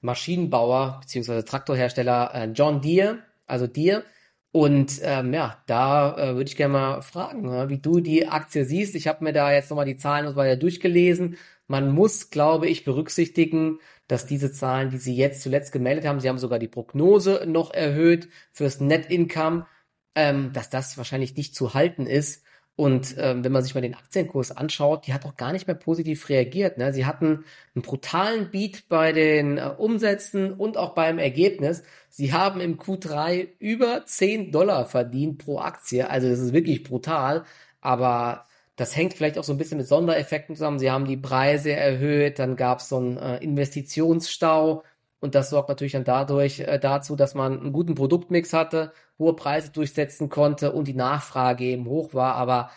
Maschinenbauer bzw. Traktorhersteller äh, John Deere, also Deere. Und ähm, ja, da äh, würde ich gerne mal fragen, äh, wie du die Aktie siehst. Ich habe mir da jetzt nochmal die Zahlen und so weiter durchgelesen. Man muss, glaube ich, berücksichtigen, dass diese Zahlen, die Sie jetzt zuletzt gemeldet haben, Sie haben sogar die Prognose noch erhöht fürs Net Income, ähm, dass das wahrscheinlich nicht zu halten ist. Und ähm, wenn man sich mal den Aktienkurs anschaut, die hat auch gar nicht mehr positiv reagiert. Ne? Sie hatten einen brutalen Beat bei den äh, Umsätzen und auch beim Ergebnis. Sie haben im Q3 über 10 Dollar verdient pro Aktie. Also das ist wirklich brutal. Aber das hängt vielleicht auch so ein bisschen mit Sondereffekten zusammen. Sie haben die Preise erhöht, dann gab es so einen äh, Investitionsstau und das sorgt natürlich dann dadurch äh, dazu, dass man einen guten Produktmix hatte, hohe Preise durchsetzen konnte und die Nachfrage eben hoch war. Aber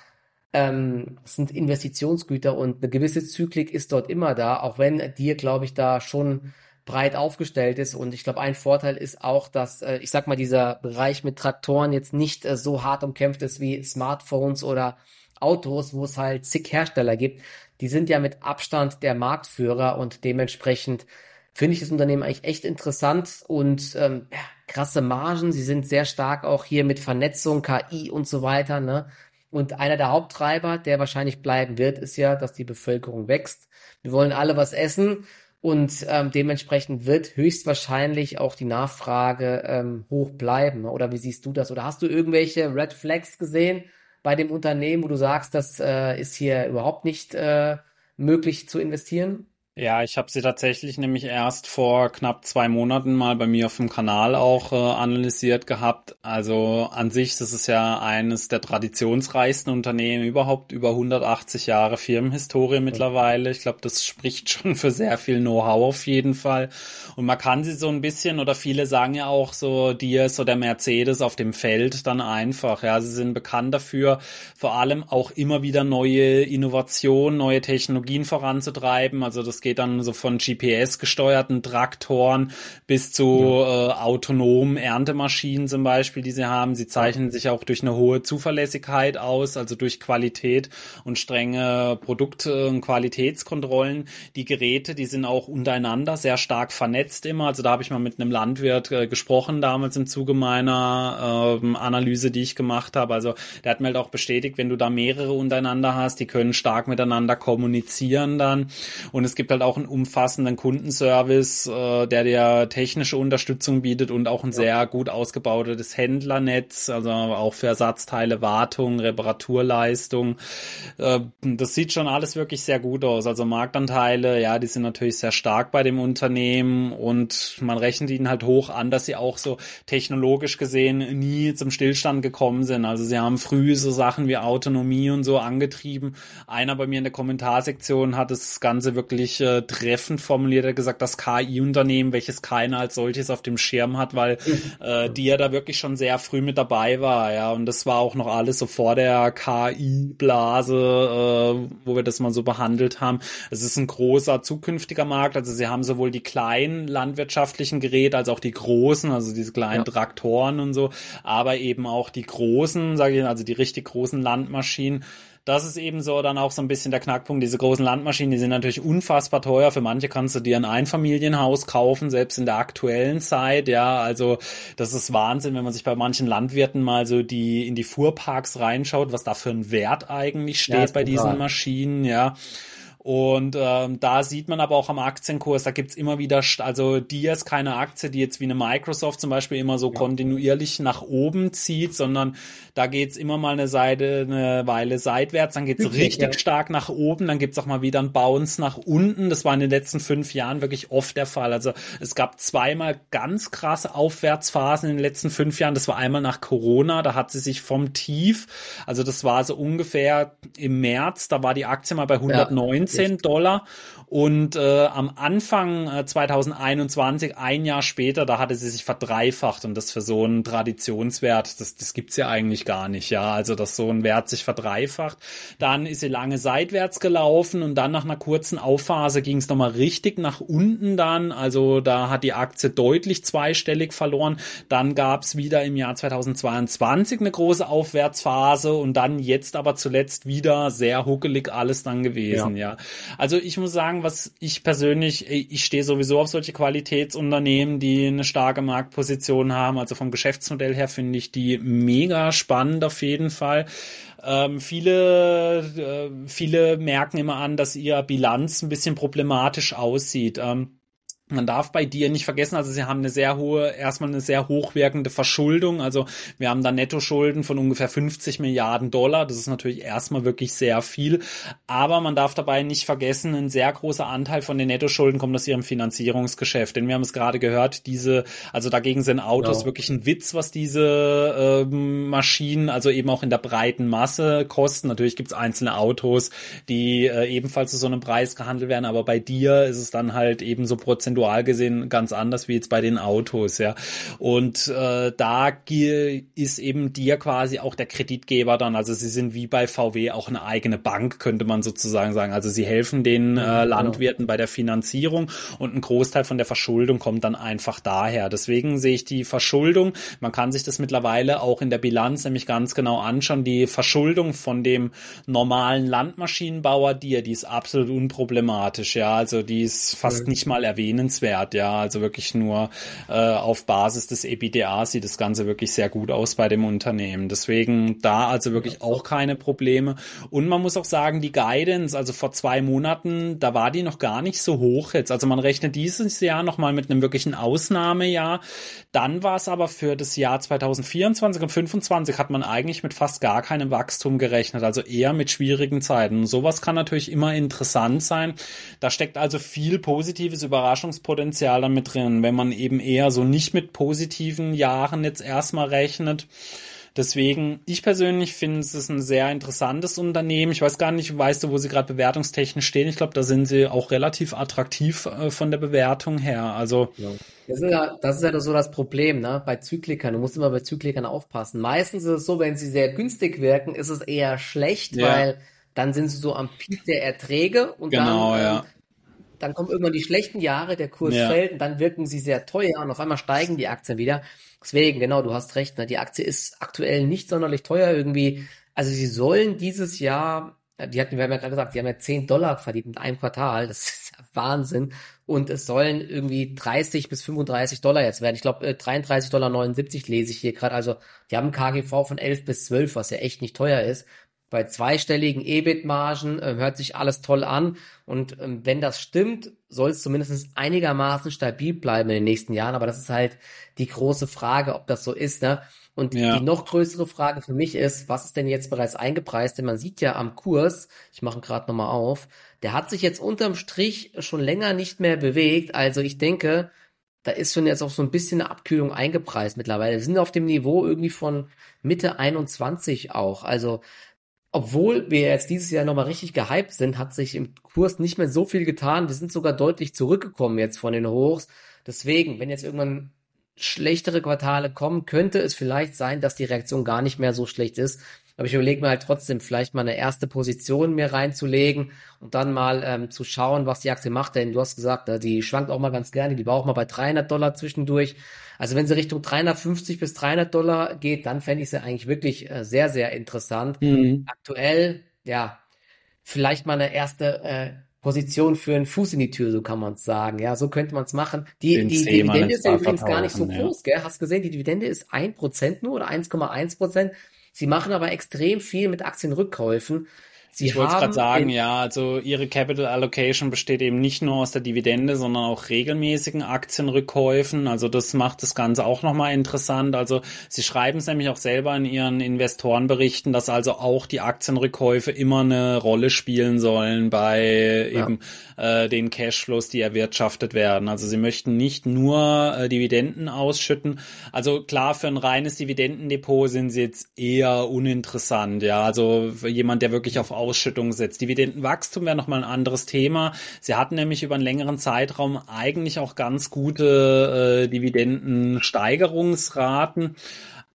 ähm, es sind Investitionsgüter und eine gewisse Zyklik ist dort immer da, auch wenn dir, glaube ich, da schon breit aufgestellt ist. Und ich glaube, ein Vorteil ist auch, dass, äh, ich sag mal, dieser Bereich mit Traktoren jetzt nicht äh, so hart umkämpft ist wie Smartphones oder Autos, wo es halt zig Hersteller gibt, die sind ja mit Abstand der Marktführer und dementsprechend finde ich das Unternehmen eigentlich echt interessant und ähm, ja, krasse Margen. Sie sind sehr stark auch hier mit Vernetzung, KI und so weiter. Ne? Und einer der Haupttreiber, der wahrscheinlich bleiben wird, ist ja, dass die Bevölkerung wächst. Wir wollen alle was essen und ähm, dementsprechend wird höchstwahrscheinlich auch die Nachfrage ähm, hoch bleiben. Oder wie siehst du das? Oder hast du irgendwelche Red Flags gesehen? bei dem Unternehmen, wo du sagst, das äh, ist hier überhaupt nicht äh, möglich zu investieren?
Ja, ich habe sie tatsächlich nämlich erst vor knapp zwei Monaten mal bei mir auf dem Kanal auch äh, analysiert gehabt. Also an sich, das ist ja eines der traditionsreichsten Unternehmen überhaupt, über 180 Jahre Firmenhistorie mittlerweile. Ich glaube, das spricht schon für sehr viel Know-how auf jeden Fall. Und man kann sie so ein bisschen, oder viele sagen ja auch so, Dias oder Mercedes auf dem Feld dann einfach. Ja, sie sind bekannt dafür, vor allem auch immer wieder neue Innovationen, neue Technologien voranzutreiben. Also das geht dann so von GPS-gesteuerten Traktoren bis zu ja. äh, autonomen Erntemaschinen zum Beispiel, die sie haben. Sie zeichnen sich auch durch eine hohe Zuverlässigkeit aus, also durch Qualität und strenge Produkt- und Qualitätskontrollen. Die Geräte, die sind auch untereinander sehr stark vernetzt immer. Also da habe ich mal mit einem Landwirt äh, gesprochen damals im Zuge meiner äh, Analyse, die ich gemacht habe. Also der hat mir halt auch bestätigt, wenn du da mehrere untereinander hast, die können stark miteinander kommunizieren dann. Und es gibt halt auch einen umfassenden Kundenservice, äh, der dir technische Unterstützung bietet und auch ein ja. sehr gut ausgebautes Händlernetz, also auch für Ersatzteile, Wartung, Reparaturleistung. Äh, das sieht schon alles wirklich sehr gut aus. Also Marktanteile, ja, die sind natürlich sehr stark bei dem Unternehmen und man rechnet ihnen halt hoch an, dass sie auch so technologisch gesehen nie zum Stillstand gekommen sind. Also sie haben früh so Sachen wie Autonomie und so angetrieben. Einer bei mir in der Kommentarsektion hat das Ganze wirklich äh, treffend formuliert. Er hat gesagt, das KI-Unternehmen, welches keiner als solches auf dem Schirm hat, weil äh, die ja da wirklich schon sehr früh mit dabei war, ja. Und das war auch noch alles so vor der KI-Blase, äh, wo wir das mal so behandelt haben. Es ist ein großer zukünftiger Markt. Also sie haben sowohl die kleinen landwirtschaftlichen Geräte als auch die großen, also diese kleinen ja. Traktoren und so, aber eben auch die großen, sage ich, also die richtig großen Landmaschinen das ist eben so dann auch so ein bisschen der Knackpunkt. Diese großen Landmaschinen, die sind natürlich unfassbar teuer. Für manche kannst du dir ein Einfamilienhaus kaufen, selbst in der aktuellen Zeit. Ja, also das ist Wahnsinn, wenn man sich bei manchen Landwirten mal so die in die Fuhrparks reinschaut, was da für ein Wert eigentlich steht ja, bei diesen Maschinen. Ja. Und ähm, da sieht man aber auch am Aktienkurs, da gibt's immer wieder, also die ist keine Aktie, die jetzt wie eine Microsoft zum Beispiel immer so ja. kontinuierlich nach oben zieht, sondern da geht's immer mal eine Seite, eine Weile seitwärts, dann geht's richtig ja. stark nach oben, dann gibt's auch mal wieder ein Bounce nach unten. Das war in den letzten fünf Jahren wirklich oft der Fall. Also es gab zweimal ganz krasse Aufwärtsphasen in den letzten fünf Jahren. Das war einmal nach Corona, da hat sie sich vom Tief, also das war so ungefähr im März, da war die Aktie mal bei 190 19 Dollar. Und äh, am Anfang äh, 2021, ein Jahr später, da hatte sie sich verdreifacht und das für so einen Traditionswert, das, das gibt's ja eigentlich gar nicht, ja. Also, dass so ein Wert sich verdreifacht. Dann ist sie lange seitwärts gelaufen und dann nach einer kurzen Aufphase ging es nochmal richtig nach unten dann. Also da hat die Aktie deutlich zweistellig verloren. Dann gab's wieder im Jahr 2022 eine große Aufwärtsphase und dann jetzt aber zuletzt wieder sehr huckelig alles dann gewesen, ja. ja. Also ich muss sagen, was ich persönlich, ich stehe sowieso auf solche Qualitätsunternehmen, die eine starke Marktposition haben. Also vom Geschäftsmodell her finde ich die mega spannend auf jeden Fall. Ähm, viele, äh, viele merken immer an, dass ihr Bilanz ein bisschen problematisch aussieht. Ähm, man darf bei dir nicht vergessen, also sie haben eine sehr hohe, erstmal eine sehr hochwirkende Verschuldung. Also wir haben da Nettoschulden von ungefähr 50 Milliarden Dollar. Das ist natürlich erstmal wirklich sehr viel. Aber man darf dabei nicht vergessen, ein sehr großer Anteil von den Nettoschulden kommt aus ihrem Finanzierungsgeschäft. Denn wir haben es gerade gehört, diese, also dagegen sind Autos ja. wirklich ein Witz, was diese ähm, Maschinen, also eben auch in der breiten Masse kosten. Natürlich gibt es einzelne Autos, die äh, ebenfalls zu so einem Preis gehandelt werden, aber bei dir ist es dann halt eben so prozentual prozentual gesehen ganz anders wie jetzt bei den Autos, ja. Und äh, da ist eben dir quasi auch der Kreditgeber dann, also sie sind wie bei VW auch eine eigene Bank, könnte man sozusagen sagen. Also sie helfen den äh, Landwirten bei der Finanzierung und ein Großteil von der Verschuldung kommt dann einfach daher. Deswegen sehe ich die Verschuldung, man kann sich das mittlerweile auch in der Bilanz nämlich ganz genau anschauen, die Verschuldung von dem normalen Landmaschinenbauer, die, die ist absolut unproblematisch, ja, also die ist fast nicht mal erwähnenswert erwähnenswert, ja. Also wirklich nur äh, auf Basis des EBITDA sieht das Ganze wirklich sehr gut aus bei dem Unternehmen. Deswegen da also wirklich auch keine Probleme. Und man muss auch sagen, die Guidance, also vor zwei Monaten, da war die noch gar nicht so hoch jetzt. Also man rechnet dieses Jahr nochmal mit einem wirklichen Ausnahmejahr. Dann war es aber für das Jahr 2024 und 2025 hat man eigentlich mit fast gar keinem Wachstum gerechnet, also eher mit schwierigen Zeiten. Und sowas kann natürlich immer interessant sein. Da steckt also viel positives Überraschungs Wachstumspotenzial damit drin, wenn man eben eher so nicht mit positiven Jahren jetzt erstmal rechnet. Deswegen, ich persönlich finde es ist ein sehr interessantes Unternehmen. Ich weiß gar nicht, weißt du, wo sie gerade bewertungstechnisch stehen? Ich glaube, da sind sie auch relativ attraktiv äh, von der Bewertung her. Also
ja. Das ist ja, das ist ja so das Problem, ne? Bei Zyklikern. Du musst immer bei Zyklikern aufpassen. Meistens ist es so, wenn sie sehr günstig wirken, ist es eher schlecht, ja. weil dann sind sie so am Peak der Erträge und
genau,
dann
ja.
Dann kommen irgendwann die schlechten Jahre, der Kurs ja. fällt und dann wirken sie sehr teuer und auf einmal steigen die Aktien wieder. Deswegen, genau, du hast recht, ne? die Aktie ist aktuell nicht sonderlich teuer irgendwie. Also sie sollen dieses Jahr, die hatten, wir haben ja gerade gesagt, die haben ja 10 Dollar verdient in einem Quartal, das ist ja Wahnsinn. Und es sollen irgendwie 30 bis 35 Dollar jetzt werden. Ich glaube, 33,79 Dollar lese ich hier gerade. Also die haben ein KGV von 11 bis 12, was ja echt nicht teuer ist bei zweistelligen EBIT-Margen, äh, hört sich alles toll an. Und ähm, wenn das stimmt, soll es zumindest einigermaßen stabil bleiben in den nächsten Jahren. Aber das ist halt die große Frage, ob das so ist. Ne? Und ja. die noch größere Frage für mich ist, was ist denn jetzt bereits eingepreist? Denn man sieht ja am Kurs, ich mache gerade nochmal auf, der hat sich jetzt unterm Strich schon länger nicht mehr bewegt. Also ich denke, da ist schon jetzt auch so ein bisschen eine Abkühlung eingepreist mittlerweile. Wir sind auf dem Niveau irgendwie von Mitte 21 auch. Also obwohl wir jetzt dieses Jahr nochmal richtig gehypt sind, hat sich im Kurs nicht mehr so viel getan. Wir sind sogar deutlich zurückgekommen jetzt von den Hochs. Deswegen, wenn jetzt irgendwann schlechtere Quartale kommen, könnte es vielleicht sein, dass die Reaktion gar nicht mehr so schlecht ist. Aber ich überlege mir halt trotzdem, vielleicht mal eine erste Position mir reinzulegen und dann mal ähm, zu schauen, was die Aktie macht. Denn du hast gesagt, äh, die schwankt auch mal ganz gerne, die war auch mal bei 300 Dollar zwischendurch. Also wenn sie Richtung 350 bis 300 Dollar geht, dann fände ich sie eigentlich wirklich äh, sehr, sehr interessant. Mhm. Aktuell, ja, vielleicht mal eine erste äh, Position für einen Fuß in die Tür, so kann man es sagen. Ja, so könnte man es machen. Die, die, die Dividende ist ja übrigens gar nicht so ja. groß, gell? Hast gesehen, die Dividende ist 1% nur oder 1,1%. Sie machen aber extrem viel mit Aktienrückkäufen.
Sie ich wollte gerade sagen, ja, also Ihre Capital Allocation besteht eben nicht nur aus der Dividende, sondern auch regelmäßigen Aktienrückkäufen. Also das macht das Ganze auch nochmal interessant. Also Sie schreiben es nämlich auch selber in Ihren Investorenberichten, dass also auch die Aktienrückkäufe immer eine Rolle spielen sollen bei ja. eben äh, den Cashflows, die erwirtschaftet werden. Also Sie möchten nicht nur äh, Dividenden ausschütten. Also klar, für ein reines Dividendendepot sind Sie jetzt eher uninteressant. Ja, also jemand, der wirklich auf Ausschüttung setzt. Dividendenwachstum wäre nochmal ein anderes Thema. Sie hatten nämlich über einen längeren Zeitraum eigentlich auch ganz gute äh, Dividendensteigerungsraten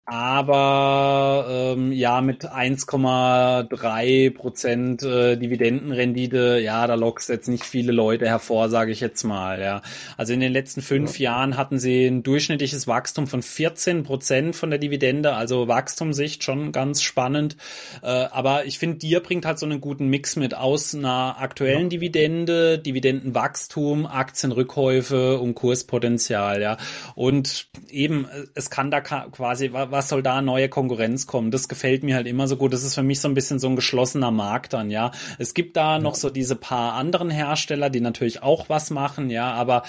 aber ähm, ja mit 1,3 Prozent äh, Dividendenrendite, ja, da lockst jetzt nicht viele Leute hervor, sage ich jetzt mal. Ja, also in den letzten fünf ja. Jahren hatten sie ein durchschnittliches Wachstum von 14 Prozent von der Dividende, also Wachstumssicht schon ganz spannend. Äh, aber ich finde, dir bringt halt so einen guten Mix mit aus einer aktuellen ja. Dividende, Dividendenwachstum, Aktienrückkäufe und Kurspotenzial. Ja, und eben es kann da quasi was soll da neue Konkurrenz kommen? Das gefällt mir halt immer so gut. Das ist für mich so ein bisschen so ein geschlossener Markt dann, ja. Es gibt da ja. noch so diese paar anderen Hersteller, die natürlich auch was machen, ja, aber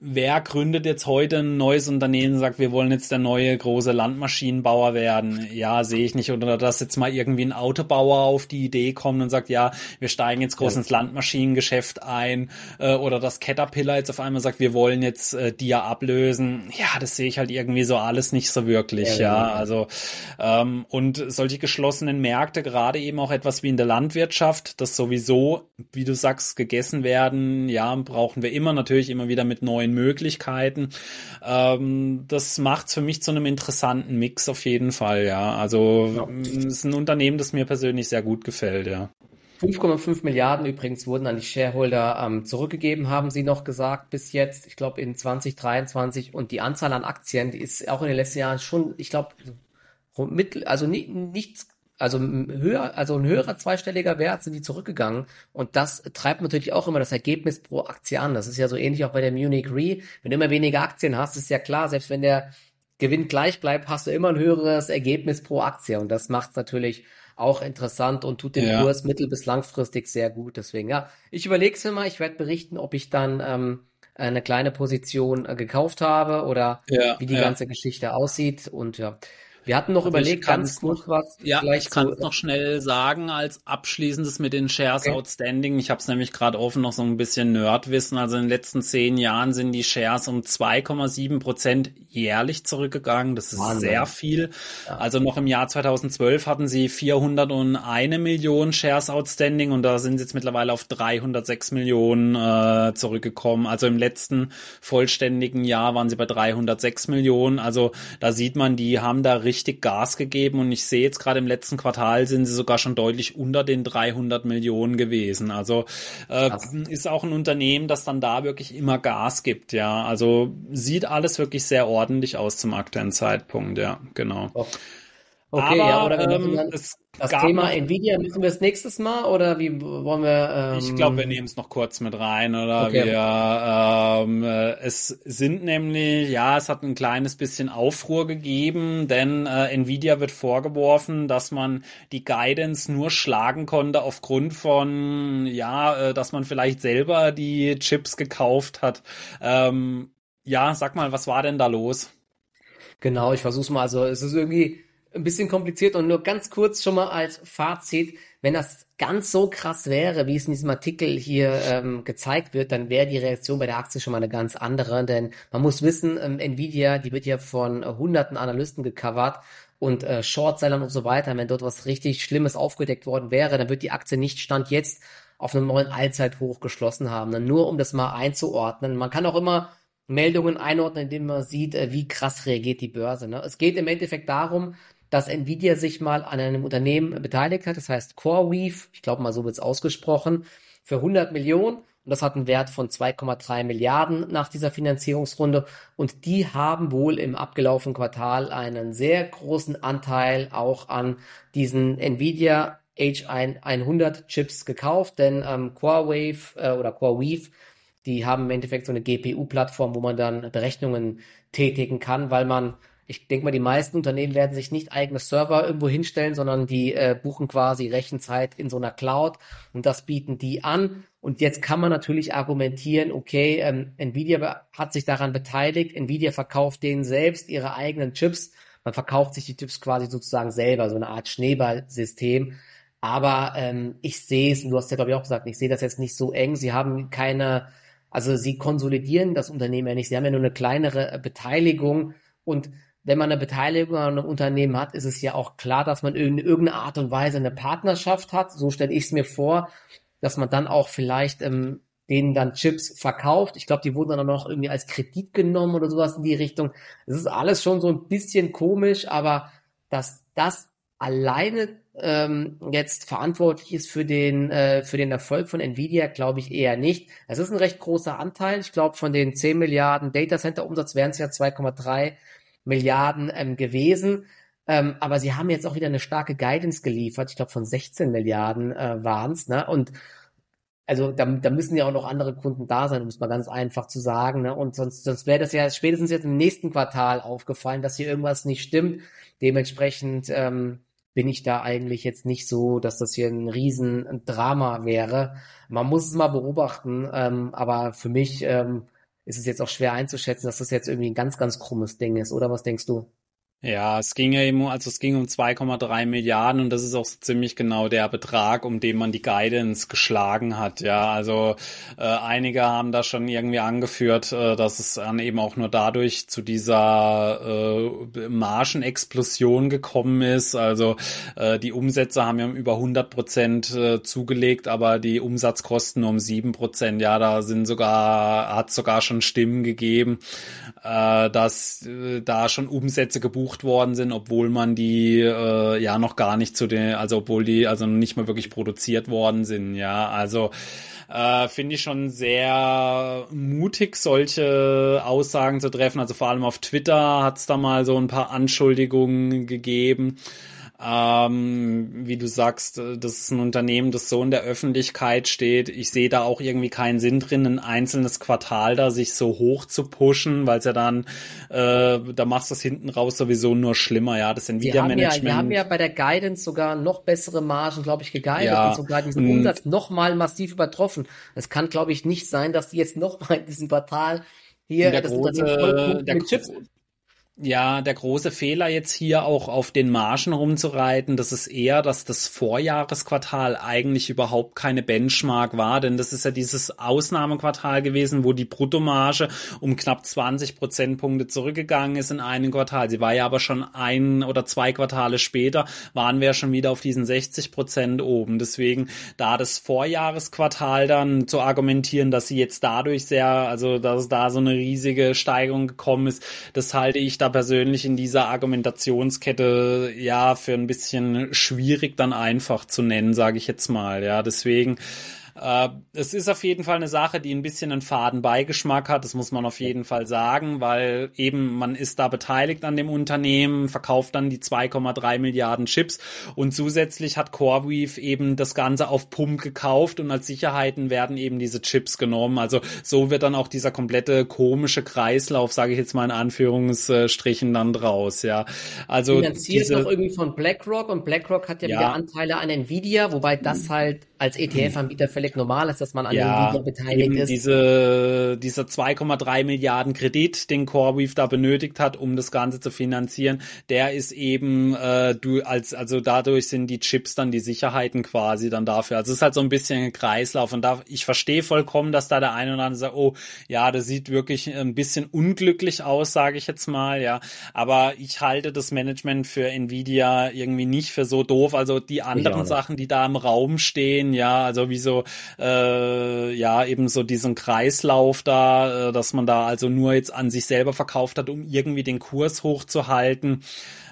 wer gründet jetzt heute ein neues Unternehmen und sagt, wir wollen jetzt der neue große Landmaschinenbauer werden? Ja, sehe ich nicht. Oder dass jetzt mal irgendwie ein Autobauer auf die Idee kommt und sagt, ja, wir steigen jetzt groß ja. ins Landmaschinengeschäft ein. Äh, oder dass Caterpillar jetzt auf einmal sagt, wir wollen jetzt äh, Dia ablösen. Ja, das sehe ich halt irgendwie so alles nicht so wirklich, ja. ja. Also ähm, und solche geschlossenen Märkte, gerade eben auch etwas wie in der Landwirtschaft, das sowieso, wie du sagst, gegessen werden, ja, brauchen wir immer natürlich immer wieder mit neuen Möglichkeiten. Ähm, das macht es für mich zu einem interessanten Mix auf jeden Fall, ja. Also ja. es ist ein Unternehmen, das mir persönlich sehr gut gefällt, ja.
5,5 Milliarden übrigens wurden an die Shareholder ähm, zurückgegeben, haben sie noch gesagt bis jetzt. Ich glaube in 2023 und die Anzahl an Aktien, die ist auch in den letzten Jahren schon, ich glaube, mittel, also nicht, nichts, also höher, also ein höherer zweistelliger Wert sind die zurückgegangen und das treibt natürlich auch immer das Ergebnis pro Aktie an. Das ist ja so ähnlich auch bei der Munich Re. Wenn du immer weniger Aktien hast, ist ja klar, selbst wenn der Gewinn gleich bleibt, hast du immer ein höheres Ergebnis pro Aktie und das macht natürlich auch interessant und tut den ja. Kurs mittel- bis langfristig sehr gut. Deswegen, ja, ich überlege es mir mal. Ich werde berichten, ob ich dann ähm, eine kleine Position äh, gekauft habe oder ja, wie die ja. ganze Geschichte aussieht. Und ja, wir hatten noch also überlegt, ganz kurz was.
Ja, ich kann es noch schnell sagen als abschließendes mit den Shares okay. Outstanding. Ich habe es nämlich gerade offen noch so ein bisschen Nerdwissen. Also in den letzten zehn Jahren sind die Shares um 2,7 Prozent jährlich zurückgegangen. Das ist Wahnsinn. sehr viel. Ja. Also noch im Jahr 2012 hatten sie 401 Millionen Shares Outstanding und da sind sie jetzt mittlerweile auf 306 Millionen äh, zurückgekommen. Also im letzten vollständigen Jahr waren sie bei 306 Millionen. Also da sieht man, die haben da richtig richtig Gas gegeben und ich sehe jetzt gerade im letzten Quartal sind sie sogar schon deutlich unter den 300 Millionen gewesen. Also äh, ist auch ein Unternehmen, das dann da wirklich immer Gas gibt. Ja, also sieht alles wirklich sehr ordentlich aus zum aktuellen Zeitpunkt. Ja, genau.
Okay. Okay, Aber, ja, ähm, das, das Thema Nvidia müssen wir das nächstes Mal oder wie wollen wir?
Ähm, ich glaube, wir nehmen es noch kurz mit rein oder okay. wir. Ähm, äh, es sind nämlich, ja, es hat ein kleines bisschen Aufruhr gegeben, denn äh, Nvidia wird vorgeworfen, dass man die Guidance nur schlagen konnte aufgrund von, ja, äh, dass man vielleicht selber die Chips gekauft hat. Ähm, ja, sag mal, was war denn da los?
Genau, ich versuch's mal. Also es ist irgendwie ein bisschen kompliziert und nur ganz kurz schon mal als Fazit, wenn das ganz so krass wäre, wie es in diesem Artikel hier ähm, gezeigt wird, dann wäre die Reaktion bei der Aktie schon mal eine ganz andere, denn man muss wissen, ähm, Nvidia, die wird ja von äh, hunderten Analysten gecovert und äh, Shortsellern und so weiter. Wenn dort was richtig Schlimmes aufgedeckt worden wäre, dann wird die Aktie nicht Stand jetzt auf einem neuen Allzeithoch geschlossen haben. Dann nur um das mal einzuordnen. Man kann auch immer Meldungen einordnen, indem man sieht, äh, wie krass reagiert die Börse. Ne? Es geht im Endeffekt darum, dass Nvidia sich mal an einem Unternehmen beteiligt hat, das heißt CoreWeave, ich glaube mal so wird es ausgesprochen, für 100 Millionen. Und das hat einen Wert von 2,3 Milliarden nach dieser Finanzierungsrunde. Und die haben wohl im abgelaufenen Quartal einen sehr großen Anteil auch an diesen Nvidia H100 Chips gekauft, denn ähm, CoreWave äh, oder CoreWeave die haben im Endeffekt so eine GPU-Plattform, wo man dann Berechnungen tätigen kann, weil man Ich denke mal, die meisten Unternehmen werden sich nicht eigene Server irgendwo hinstellen, sondern die äh, buchen quasi Rechenzeit in so einer Cloud und das bieten die an. Und jetzt kann man natürlich argumentieren, okay, ähm, Nvidia hat sich daran beteiligt, Nvidia verkauft denen selbst ihre eigenen Chips. Man verkauft sich die Chips quasi sozusagen selber, so eine Art Schneeballsystem. Aber ähm, ich sehe es, du hast ja glaube ich auch gesagt, ich sehe das jetzt nicht so eng. Sie haben keine, also sie konsolidieren das Unternehmen ja nicht. Sie haben ja nur eine kleinere äh, Beteiligung und wenn man eine Beteiligung an einem Unternehmen hat, ist es ja auch klar, dass man in irgendeiner Art und Weise eine Partnerschaft hat. So stelle ich es mir vor, dass man dann auch vielleicht ähm, denen dann Chips verkauft. Ich glaube, die wurden dann auch noch irgendwie als Kredit genommen oder sowas in die Richtung. Es ist alles schon so ein bisschen komisch, aber dass das alleine ähm, jetzt verantwortlich ist für den, äh, für den Erfolg von Nvidia, glaube ich eher nicht. Es ist ein recht großer Anteil. Ich glaube, von den 10 Milliarden Datacenter-Umsatz wären es ja 2,3 Milliarden ähm, gewesen. Ähm, aber sie haben jetzt auch wieder eine starke Guidance geliefert. Ich glaube, von 16 Milliarden äh, waren es. Ne? Und also da, da müssen ja auch noch andere Kunden da sein, um es mal ganz einfach zu sagen. Ne? Und sonst, sonst wäre das ja spätestens jetzt im nächsten Quartal aufgefallen, dass hier irgendwas nicht stimmt. Dementsprechend ähm, bin ich da eigentlich jetzt nicht so, dass das hier ein Riesendrama wäre. Man muss es mal beobachten, ähm, aber für mich ähm, ist es jetzt auch schwer einzuschätzen, dass das jetzt irgendwie ein ganz, ganz krummes Ding ist, oder was denkst du?
Ja, es ging ja eben, also es ging um 2,3 Milliarden und das ist auch so ziemlich genau der Betrag, um den man die Guidance geschlagen hat. Ja, also äh, einige haben da schon irgendwie angeführt, äh, dass es dann eben auch nur dadurch zu dieser äh, Margenexplosion gekommen ist. Also äh, die Umsätze haben ja um über 100 Prozent äh, zugelegt, aber die Umsatzkosten um 7 Prozent. Ja, da sind sogar, hat sogar schon Stimmen gegeben, äh, dass äh, da schon Umsätze gebucht gebucht worden sind, obwohl man die äh, ja noch gar nicht zu den, also obwohl die also nicht mal wirklich produziert worden sind, ja, also äh, finde ich schon sehr mutig, solche Aussagen zu treffen. Also vor allem auf Twitter hat es da mal so ein paar Anschuldigungen gegeben. Ähm, wie du sagst, äh, das ist ein Unternehmen, das so in der Öffentlichkeit steht. Ich sehe da auch irgendwie keinen Sinn drin, ein einzelnes Quartal da sich so hoch zu pushen, weil es ja dann, äh, da machst du es hinten raus sowieso nur schlimmer. Ja, das Nvidia-Management.
Ja, wir haben ja bei der Guidance sogar noch bessere Margen, glaube ich, geguidet ja, und sogar diesen Umsatz nochmal massiv übertroffen. Es kann, glaube ich, nicht sein, dass die jetzt nochmal in diesem Quartal hier
der das große, der, Chips ja, der große Fehler jetzt hier auch auf den Margen rumzureiten, das ist eher, dass das Vorjahresquartal eigentlich überhaupt keine Benchmark war, denn das ist ja dieses Ausnahmequartal gewesen, wo die Bruttomarge um knapp 20 Prozentpunkte zurückgegangen ist in einem Quartal. Sie war ja aber schon ein oder zwei Quartale später, waren wir schon wieder auf diesen 60 Prozent oben. Deswegen da das Vorjahresquartal dann zu argumentieren, dass sie jetzt dadurch sehr, also dass da so eine riesige Steigerung gekommen ist, das halte ich da persönlich in dieser Argumentationskette ja für ein bisschen schwierig dann einfach zu nennen, sage ich jetzt mal. Ja, deswegen äh, es ist auf jeden Fall eine Sache, die ein bisschen einen faden Beigeschmack hat, das muss man auf jeden Fall sagen, weil eben man ist da beteiligt an dem Unternehmen, verkauft dann die 2,3 Milliarden Chips und zusätzlich hat CoreWeave eben das Ganze auf Pump gekauft und als Sicherheiten werden eben diese Chips genommen. Also so wird dann auch dieser komplette komische Kreislauf, sage ich jetzt mal in Anführungsstrichen, dann draus. Ja, also
finanziert diese, doch irgendwie von BlackRock und BlackRock hat ja, ja wieder Anteile an Nvidia, wobei das halt als ETF-Anbieter völlig normal ist, dass man an ja, Nvidia beteiligt ist.
Diese, dieser 2,3 Milliarden Kredit, den CoreWeave da benötigt hat, um das Ganze zu finanzieren, der ist eben, äh, du als, also dadurch sind die Chips dann die Sicherheiten quasi dann dafür. Also es ist halt so ein bisschen ein Kreislauf und da, ich verstehe vollkommen, dass da der eine oder andere sagt, oh, ja, das sieht wirklich ein bisschen unglücklich aus, sage ich jetzt mal, ja. Aber ich halte das Management für Nvidia irgendwie nicht für so doof. Also die anderen Sachen, die da im Raum stehen, ja, also wie so, äh, ja, eben so diesen Kreislauf da, äh, dass man da also nur jetzt an sich selber verkauft hat, um irgendwie den Kurs hochzuhalten.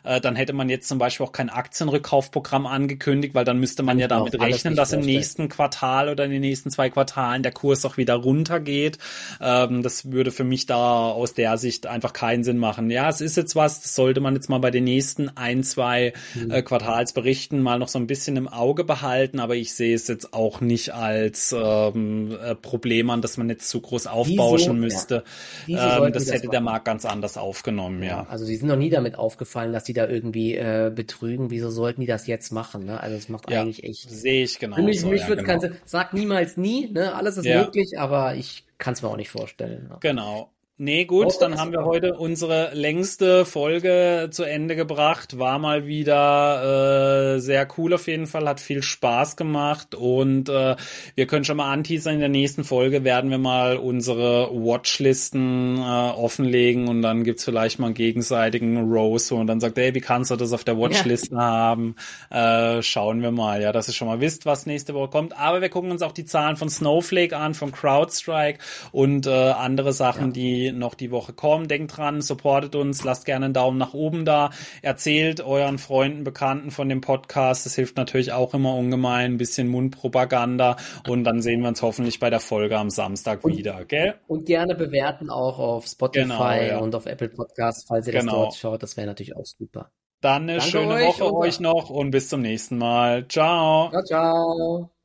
Äh, dann hätte man jetzt zum Beispiel auch kein Aktienrückkaufprogramm angekündigt, weil dann müsste man Kann ja damit rechnen, dass im nächsten Quartal oder in den nächsten zwei Quartalen der Kurs auch wieder runtergeht. Ähm, das würde für mich da aus der Sicht einfach keinen Sinn machen. Ja, es ist jetzt was, das sollte man jetzt mal bei den nächsten ein, zwei mhm. äh, Quartalsberichten mal noch so ein bisschen im Auge behalten, aber ich sehe es jetzt auch nicht als ähm, äh, Problem an, dass man jetzt zu groß aufbauschen Wieso? müsste. Ja. Ähm, das hätte das der Markt ganz anders aufgenommen, ja. ja.
Also sie sind noch nie damit aufgefallen, dass die da irgendwie äh, betrügen. Wieso sollten die das jetzt machen? Ne? Also es macht ja, eigentlich echt.
Sehe ich genau.
Für mich, so, mich ja, genau. sag niemals nie, ne? Alles ist möglich, aber ich kann es mir auch nicht vorstellen.
Ne? Genau. Nee, gut, dann haben wir heute unsere längste Folge zu Ende gebracht. War mal wieder äh, sehr cool auf jeden Fall, hat viel Spaß gemacht und äh, wir können schon mal anteasern, in der nächsten Folge werden wir mal unsere Watchlisten äh, offenlegen und dann gibt's vielleicht mal einen gegenseitigen Rose und dann sagt, hey, wie kannst du das auf der Watchliste ja. haben? Äh, schauen wir mal, ja, dass ihr schon mal wisst, was nächste Woche kommt. Aber wir gucken uns auch die Zahlen von Snowflake an, von CrowdStrike und äh, andere Sachen, ja. Die noch die Woche kommen. Denkt dran, supportet uns, lasst gerne einen Daumen nach oben da, erzählt euren Freunden, Bekannten von dem Podcast. Das hilft natürlich auch immer ungemein, ein bisschen Mundpropaganda und dann sehen wir uns hoffentlich bei der Folge am Samstag und, wieder, gell?
Und gerne bewerten auch auf Spotify genau, ja. und auf Apple Podcasts, falls ihr genau. das dort schaut. Das wäre natürlich auch super.
Dann eine Danke schöne euch Woche euch noch und bis zum nächsten Mal. Ciao.
Ciao, ciao.